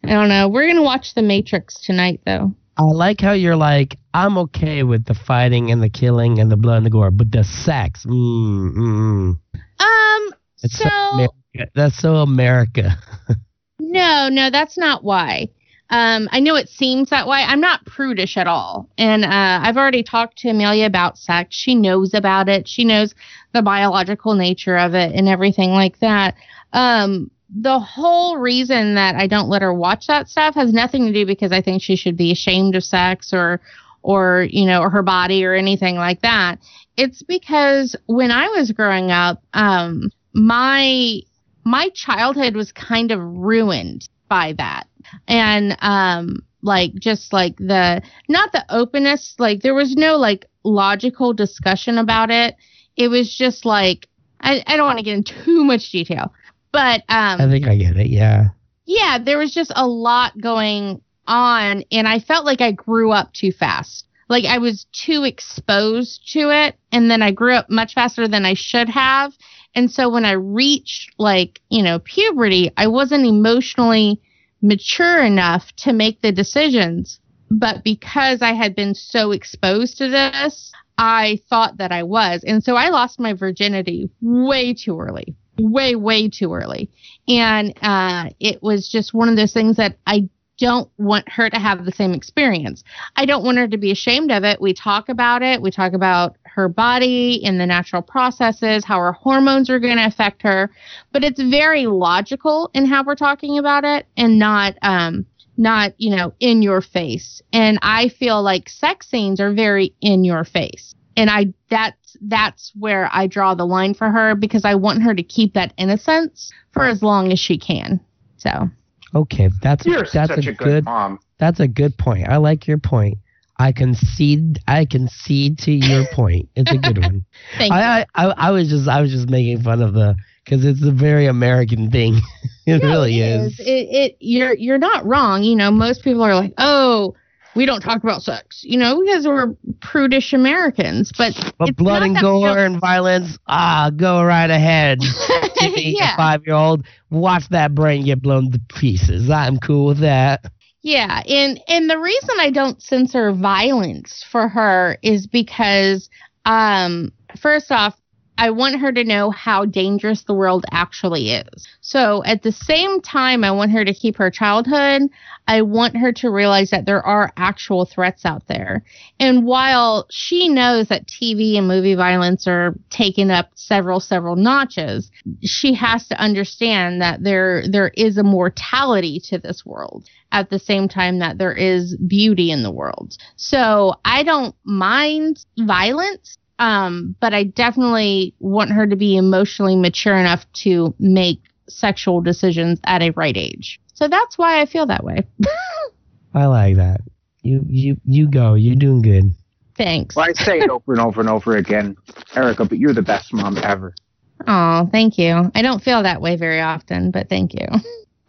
[SPEAKER 3] I don't know. We're gonna watch the matrix tonight though.
[SPEAKER 4] I like how you're like, I'm okay with the fighting and the killing and the blood and the gore, but the sex, mm, mm,
[SPEAKER 3] um
[SPEAKER 4] it's
[SPEAKER 3] so
[SPEAKER 4] America. That's so America. [laughs]
[SPEAKER 3] No, no, that's not why. Um, I know it seems that way. I'm not prudish at all. And uh, I've already talked to Amelia about sex. She knows about it, she knows the biological nature of it and everything like that. Um, the whole reason that I don't let her watch that stuff has nothing to do because I think she should be ashamed of sex or or you know or her body or anything like that. It's because when I was growing up, um, my my childhood was kind of ruined by that. And um like just like the not the openness, like there was no like logical discussion about it. It was just like I, I don't want to get into too much detail. But um
[SPEAKER 4] I think I get it. Yeah.
[SPEAKER 3] yeah, there was just a lot going on, and I felt like I grew up too fast. Like I was too exposed to it, and then I grew up much faster than I should have. And so when I reached like, you know, puberty, I wasn't emotionally mature enough to make the decisions. But because I had been so exposed to this, I thought that I was. And so I lost my virginity way too early, way, way too early. And uh, it was just one of those things that I don't want her to have the same experience. I don't want her to be ashamed of it. We talk about it. We talk about her body and the natural processes, how her hormones are going to affect her, but it's very logical in how we're talking about it and not um not, you know, in your face. And I feel like sex scenes are very in your face. And I that's that's where I draw the line for her because I want her to keep that innocence for as long as she can. So
[SPEAKER 4] Okay, that's
[SPEAKER 1] You're
[SPEAKER 4] that's a,
[SPEAKER 1] a good,
[SPEAKER 4] good
[SPEAKER 1] mom.
[SPEAKER 4] that's a good point. I like your point. I concede I concede to your [laughs] point. It's a good one. [laughs]
[SPEAKER 3] thank you.
[SPEAKER 4] I, I I I was just I was just making fun of the because it's a very American thing. [laughs] it really
[SPEAKER 3] it
[SPEAKER 4] is.
[SPEAKER 3] It, it you're you're not wrong. You know, most people are like, oh, we don't talk about sex. You know, because we're prudish Americans. But
[SPEAKER 4] But blood and gore
[SPEAKER 3] real-
[SPEAKER 4] and violence, ah, go right ahead. [laughs]
[SPEAKER 3] Yeah,
[SPEAKER 4] a five year old, watch that brain get blown to pieces. I'm cool with that.
[SPEAKER 3] yeah. And and the reason I don't censor violence for her is because, um, first off. I want her to know how dangerous the world actually is. So at the same time, I want her to keep her childhood. I want her to realize that there are actual threats out there. And while she knows that TV and movie violence are taking up several, several notches, she has to understand that there there is a mortality to this world at the same time that there is beauty in the world. So I don't mind violence. Um, but I definitely want her to be emotionally mature enough to make sexual decisions at a right age. So that's why I feel that way. [laughs]
[SPEAKER 4] I like that. You you you go. You're doing good.
[SPEAKER 3] Thanks.
[SPEAKER 1] Well, I say it over and over and over again, Erica, but you're the best mom ever.
[SPEAKER 3] Oh, thank you. I don't feel that way very often, but thank you. [laughs]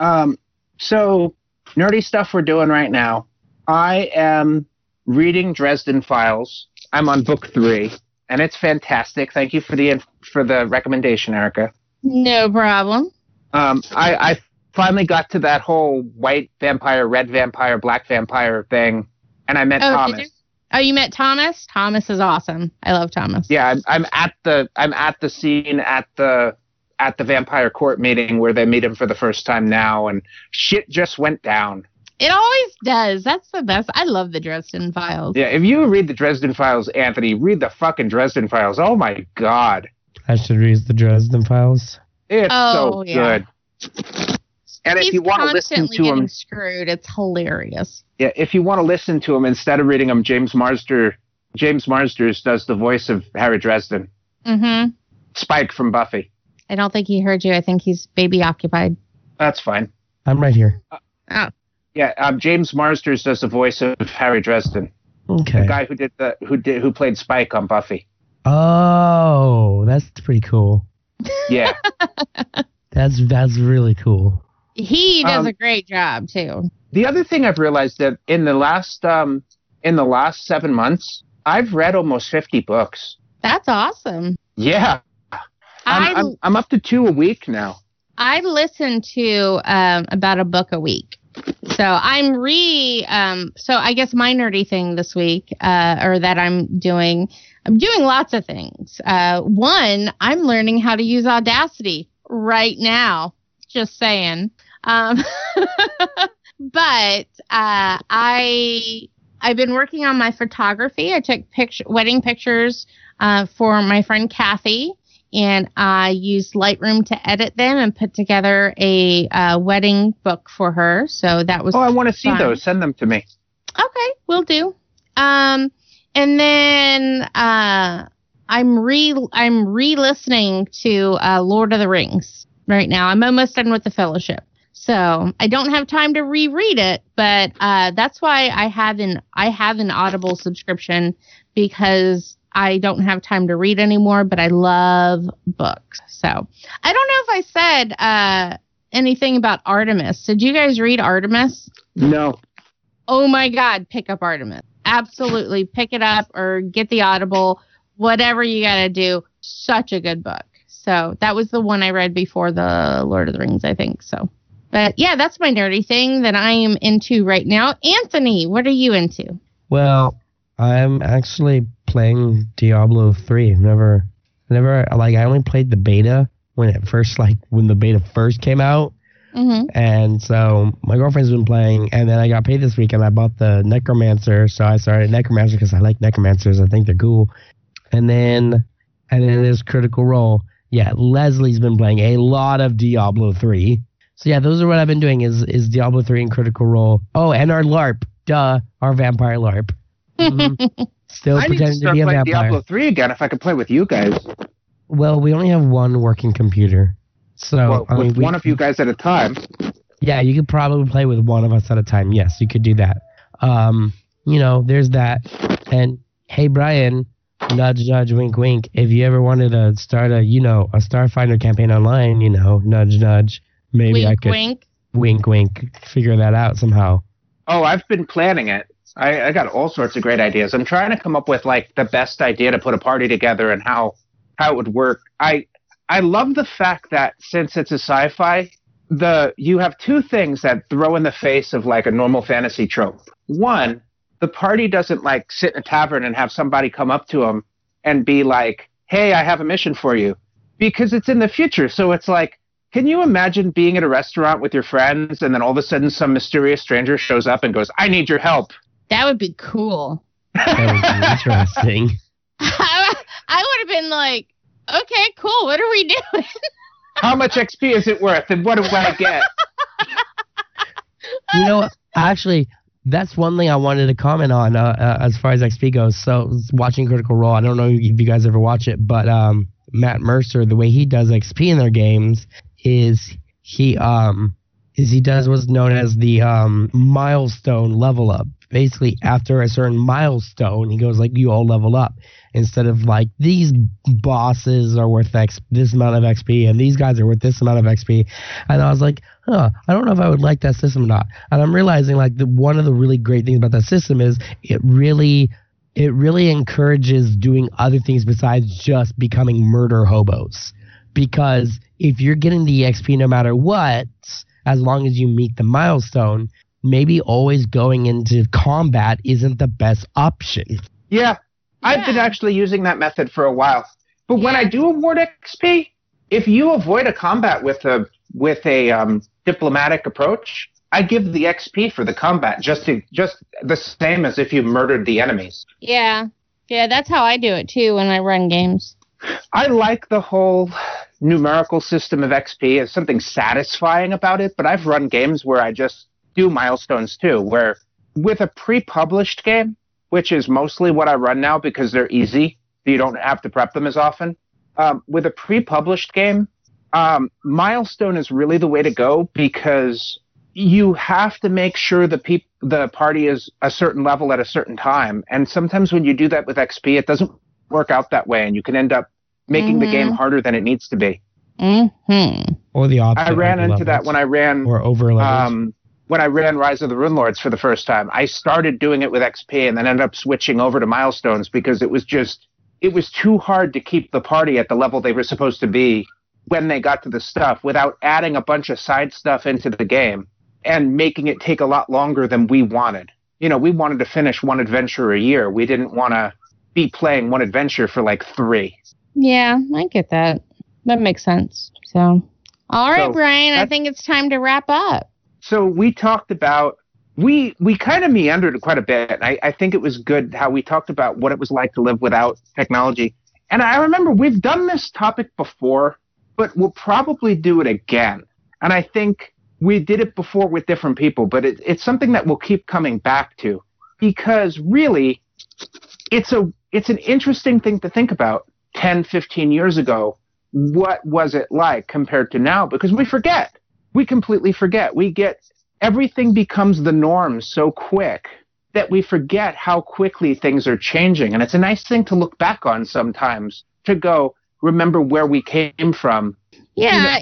[SPEAKER 1] Um, so nerdy stuff we're doing right now. I am reading Dresden Files. I'm on book three, and it's fantastic. Thank you for the for the recommendation, Erica.
[SPEAKER 3] No problem.
[SPEAKER 1] Um, I, I finally got to that whole white vampire, red vampire, black vampire thing, and I met
[SPEAKER 3] Oh,
[SPEAKER 1] Thomas.
[SPEAKER 3] you? Oh, you met Thomas? Thomas is awesome. I love Thomas.
[SPEAKER 1] Yeah, I'm, I'm at the I'm at the scene at the at the vampire court meeting where they meet him for the first time now, and shit just went down.
[SPEAKER 3] It always does. That's the best. I love the Dresden Files.
[SPEAKER 1] Yeah, if you read the Dresden Files, Anthony, read the fucking Dresden Files. Oh my god,
[SPEAKER 4] I should read the Dresden Files.
[SPEAKER 1] it's
[SPEAKER 3] Oh,
[SPEAKER 1] so
[SPEAKER 3] yeah.
[SPEAKER 1] good. And
[SPEAKER 3] He's
[SPEAKER 1] if you want to listen to
[SPEAKER 3] getting
[SPEAKER 1] him,
[SPEAKER 3] screwed. It's hilarious.
[SPEAKER 1] yeah, if you want to listen to him instead of reading him, James Marster, James Marsters does the voice of Harry Dresden,
[SPEAKER 3] Mm-hmm.
[SPEAKER 1] Spike from Buffy.
[SPEAKER 3] I don't think he heard you. I think he's baby occupied.
[SPEAKER 1] That's fine.
[SPEAKER 4] I'm right here.
[SPEAKER 3] Oh,
[SPEAKER 1] Yeah, um, James Marsters does the voice of Harry Dresden,
[SPEAKER 4] Okay.
[SPEAKER 1] the guy who did the who did who played Spike on Buffy.
[SPEAKER 4] Oh, that's pretty cool.
[SPEAKER 1] Yeah, [laughs]
[SPEAKER 4] That's that's really cool.
[SPEAKER 3] he does
[SPEAKER 1] Um,
[SPEAKER 3] a great job too.
[SPEAKER 1] the other thing I've realized that in the last um in the last seven months, I've read almost fifty books.
[SPEAKER 3] That's awesome.
[SPEAKER 1] Yeah,
[SPEAKER 3] I
[SPEAKER 1] I'm I'm, I'm up to two a week now.
[SPEAKER 3] I listen to um, about a book a week. So I'm re um so I guess my nerdy thing this week uh or that I'm doing I'm doing lots of things. Uh one, I'm learning how to use Audacity right now. Just saying. Um [laughs] but uh I I've been working on my photography. I took picture wedding pictures uh for my friend Kathy and I used Lightroom to edit them and put together a uh, wedding book for her. So that was
[SPEAKER 1] Oh, I want to see those. Send them to me.
[SPEAKER 3] Okay, we'll do. Um, and then uh, I'm re I'm re-listening to uh, Lord of the Rings right now. I'm almost done with the Fellowship, so I don't have time to reread it. But uh, that's why I have an I have an Audible subscription because I don't have time to read anymore. But I love books, so I don't know if I said uh, anything about Artemis. Did you guys read Artemis?
[SPEAKER 1] No.
[SPEAKER 3] oh my god pick up artemis absolutely pick it up or get the audible whatever you gotta do such a good book so that was the one i read before the lord of the rings i think so but yeah that's my nerdy thing that i am into right now anthony what are you into
[SPEAKER 4] Well, I'm actually playing Diablo 3. Never, never like I only played the beta when it first like when the beta first came out,
[SPEAKER 3] mm-hmm.
[SPEAKER 4] and so my girlfriend's been playing, and then I got paid this week, and I bought the Necromancer, so I started Necromancer because I like Necromancers. I think they're cool, and then and then there's Critical Role. Yeah, Leslie's been playing a lot of Diablo 3. So yeah, those are what I've been doing is is Diablo 3 and Critical Role. Oh, and our LARP, duh, our vampire LARP. Mhm. [laughs] Still
[SPEAKER 1] I need to
[SPEAKER 4] pretending to,
[SPEAKER 1] start
[SPEAKER 4] be a
[SPEAKER 1] playing
[SPEAKER 4] vampire.
[SPEAKER 1] Diablo 3 again if I could play with you guys.
[SPEAKER 4] Well, we only have one working computer. So
[SPEAKER 1] well,
[SPEAKER 4] I mean,
[SPEAKER 1] with
[SPEAKER 4] we-
[SPEAKER 1] one of you guys at a time.
[SPEAKER 4] Yeah, you could probably play with one of us at a time. Yes, you could do that. Um, you know, there's that. And hey, Brian, nudge, nudge, wink, wink. If you ever wanted to start a, you know, a Starfinder campaign online, you know, nudge, nudge. Maybe I could
[SPEAKER 3] wink
[SPEAKER 4] wink, wink, figure that out somehow.
[SPEAKER 1] Oh, I've been planning it. I, I got all sorts of great ideas. I'm trying to come up with like the best idea to put a party together and how how it would work. I I love the fact that since it's a sci-fi, the you have two things that throw in the face of like a normal fantasy trope. One, the party doesn't like sit in a tavern and have somebody come up to them and be like, "Hey, I have a mission for you," because it's in the future. So it's like, can you imagine being at a restaurant with your friends and then all of a sudden some mysterious stranger shows up and goes, "I need your help."
[SPEAKER 3] That would be cool
[SPEAKER 4] That would be interesting.
[SPEAKER 3] I, [laughs] I would have been like okay cool what are we doing
[SPEAKER 1] How much XP is it worth, and what do I get?
[SPEAKER 4] you know, actually, that's one thing I wanted to comment on uh, uh, as far as XP goes. So, watching Critical Role, I don't know if you guys ever watch it, but um, Matt Mercer, the way he does XP in their games is he um is he does what's known as the um milestone level up. Basically, after a certain milestone, he goes like, "You all level up." Instead of like these bosses are worth X this amount of XP and these guys are worth this amount of XP, and I was like, huh, I don't know if I would like that system or not. And I'm realizing like the one of the really great things about that system is it really it really encourages doing other things besides just becoming murder hobos. Because if you're getting the XP no matter what, as long as you meet the milestone, maybe always going into combat isn't the best option.
[SPEAKER 1] Yeah, I've been actually using that method for a while. But when I do award XP, if you avoid a combat with a with a um, diplomatic approach, I give the XP for the combat just to, just the same as if you murdered the enemies.
[SPEAKER 3] Yeah. Yeah, that's how I do it too when I run games.
[SPEAKER 1] I like the whole numerical system of XP. There's something satisfying about it, but I've run games where I just do milestones too, where with a pre-published game, which is mostly what I run now because they're easy, you don't have to prep them as often. Um, with a pre-published game, um, milestone is really the way to go because you have to make sure the peop- the party is a certain level at a certain time, and sometimes when you do that with XP, it doesn't work out that way, and you can end up making the
[SPEAKER 3] Mhm.
[SPEAKER 1] game harder than it needs to be.
[SPEAKER 3] Mm-hmm.
[SPEAKER 4] Or the opposite.
[SPEAKER 1] I ran into that when I ran
[SPEAKER 4] or over levels.
[SPEAKER 1] um, when I ran Rise of the Runelords for the first time. I started doing it with XP and then ended up switching over to milestones because it was just it was too hard to keep the party at the level they were supposed to be when they got to the stuff without adding a bunch of side stuff into the game and making it take a lot longer than we wanted. You know, we wanted to finish one adventure a year. We didn't want to be playing one adventure for like three.
[SPEAKER 3] Yeah, I get that. That makes sense. So, all right,
[SPEAKER 1] So,
[SPEAKER 3] Brian, I think it's time to wrap up.
[SPEAKER 1] So we talked about we we kind of meandered quite a bit I, I think it was good how we talked about what it was like to live without technology. And i remember we've done this topic before but we'll probably do it again. And i think we did it before with different people but it, it's something that we'll keep coming back to because really it's a it's an interesting thing to think about 10 15 years ago what was it like compared to now? Because we forget we completely forget. We get everything becomes the norm so quick that we forget how quickly things are changing. And it's a nice thing to look back on sometimes to go, remember where we came from
[SPEAKER 3] Yeah,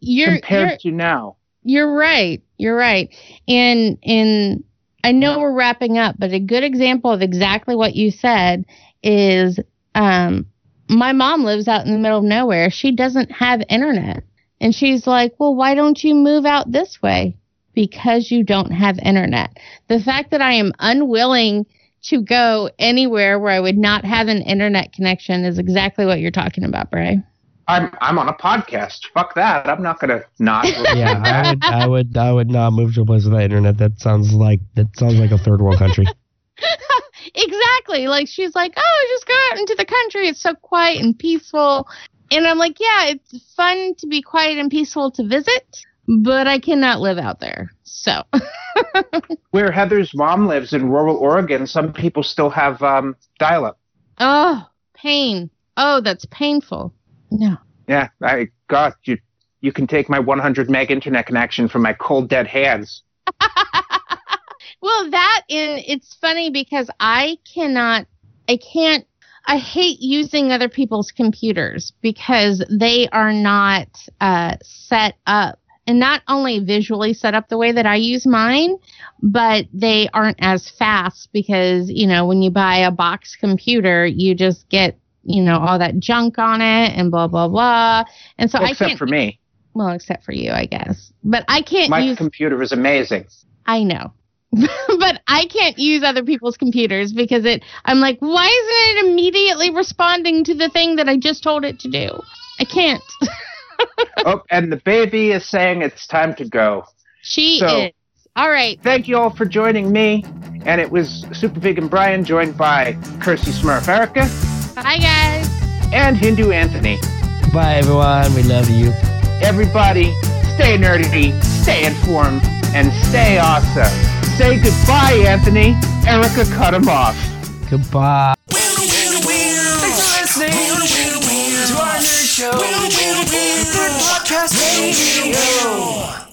[SPEAKER 3] you're
[SPEAKER 1] compared
[SPEAKER 3] you're
[SPEAKER 1] to now.
[SPEAKER 3] you're right. You're right. And and I know we're wrapping up, but a good example of exactly what you said is um my mom lives out in the middle of nowhere. She doesn't have internet. And she's like, "Well, why don't you move out this way?" Because you don't have internet. The fact that I am unwilling to go anywhere where I would not have an internet connection is exactly what you're talking about, Bray.
[SPEAKER 1] I'm I'm on a podcast. Fuck that. I'm not gonna not. [laughs]
[SPEAKER 4] yeah, I would, I would, I would not move to a place without internet. That sounds like that sounds like a third world country. [laughs] [laughs]
[SPEAKER 3] exactly. Like she's like, oh, just go out into the country. It's so quiet and peaceful. And I'm like, yeah, it's fun to be quiet and peaceful to visit, but I cannot live out there. So, [laughs]
[SPEAKER 1] Where Heather's mom lives in rural Oregon, some people still have um, dial-up.
[SPEAKER 3] oh, pain. Oh, that's painful. No.
[SPEAKER 1] Yeah, I God, you you can take my 100 meg internet connection from my cold dead hands. [laughs]
[SPEAKER 3] Well, that and it's funny because I cannot, I can't, I hate using other people's computers because they are not uh, set up and not only visually set up the way that I use mine, but they aren't as fast because, you know, when you buy a box computer, you just get, you know, all that junk on it and blah, blah, blah. And so I
[SPEAKER 1] Except
[SPEAKER 3] can't,
[SPEAKER 1] for me,
[SPEAKER 3] well, except for you, I guess, but I can't
[SPEAKER 1] my
[SPEAKER 3] use
[SPEAKER 1] computer is amazing.
[SPEAKER 3] I know. [laughs] but I can't use other people's computers because it I'm like, why isn't it immediately responding to the thing that I just told it to do? I can't. [laughs]
[SPEAKER 1] oh, and the baby is saying it's time to go.
[SPEAKER 3] she
[SPEAKER 1] So-
[SPEAKER 3] is. All right.
[SPEAKER 1] Thank you all for joining me. And it was Super Vegan Brian joined by Kirsty Smurf Erica
[SPEAKER 3] Bye guys.
[SPEAKER 1] and Hindu Anthony.
[SPEAKER 4] Bye, everyone. We love you.
[SPEAKER 1] Everybody, stay nerdy, stay informed, and stay awesome. Say goodbye, Anthony. Erica cut him off.
[SPEAKER 4] Goodbye.
[SPEAKER 2] Thanks for listening to our nerd show. Third podcast radio.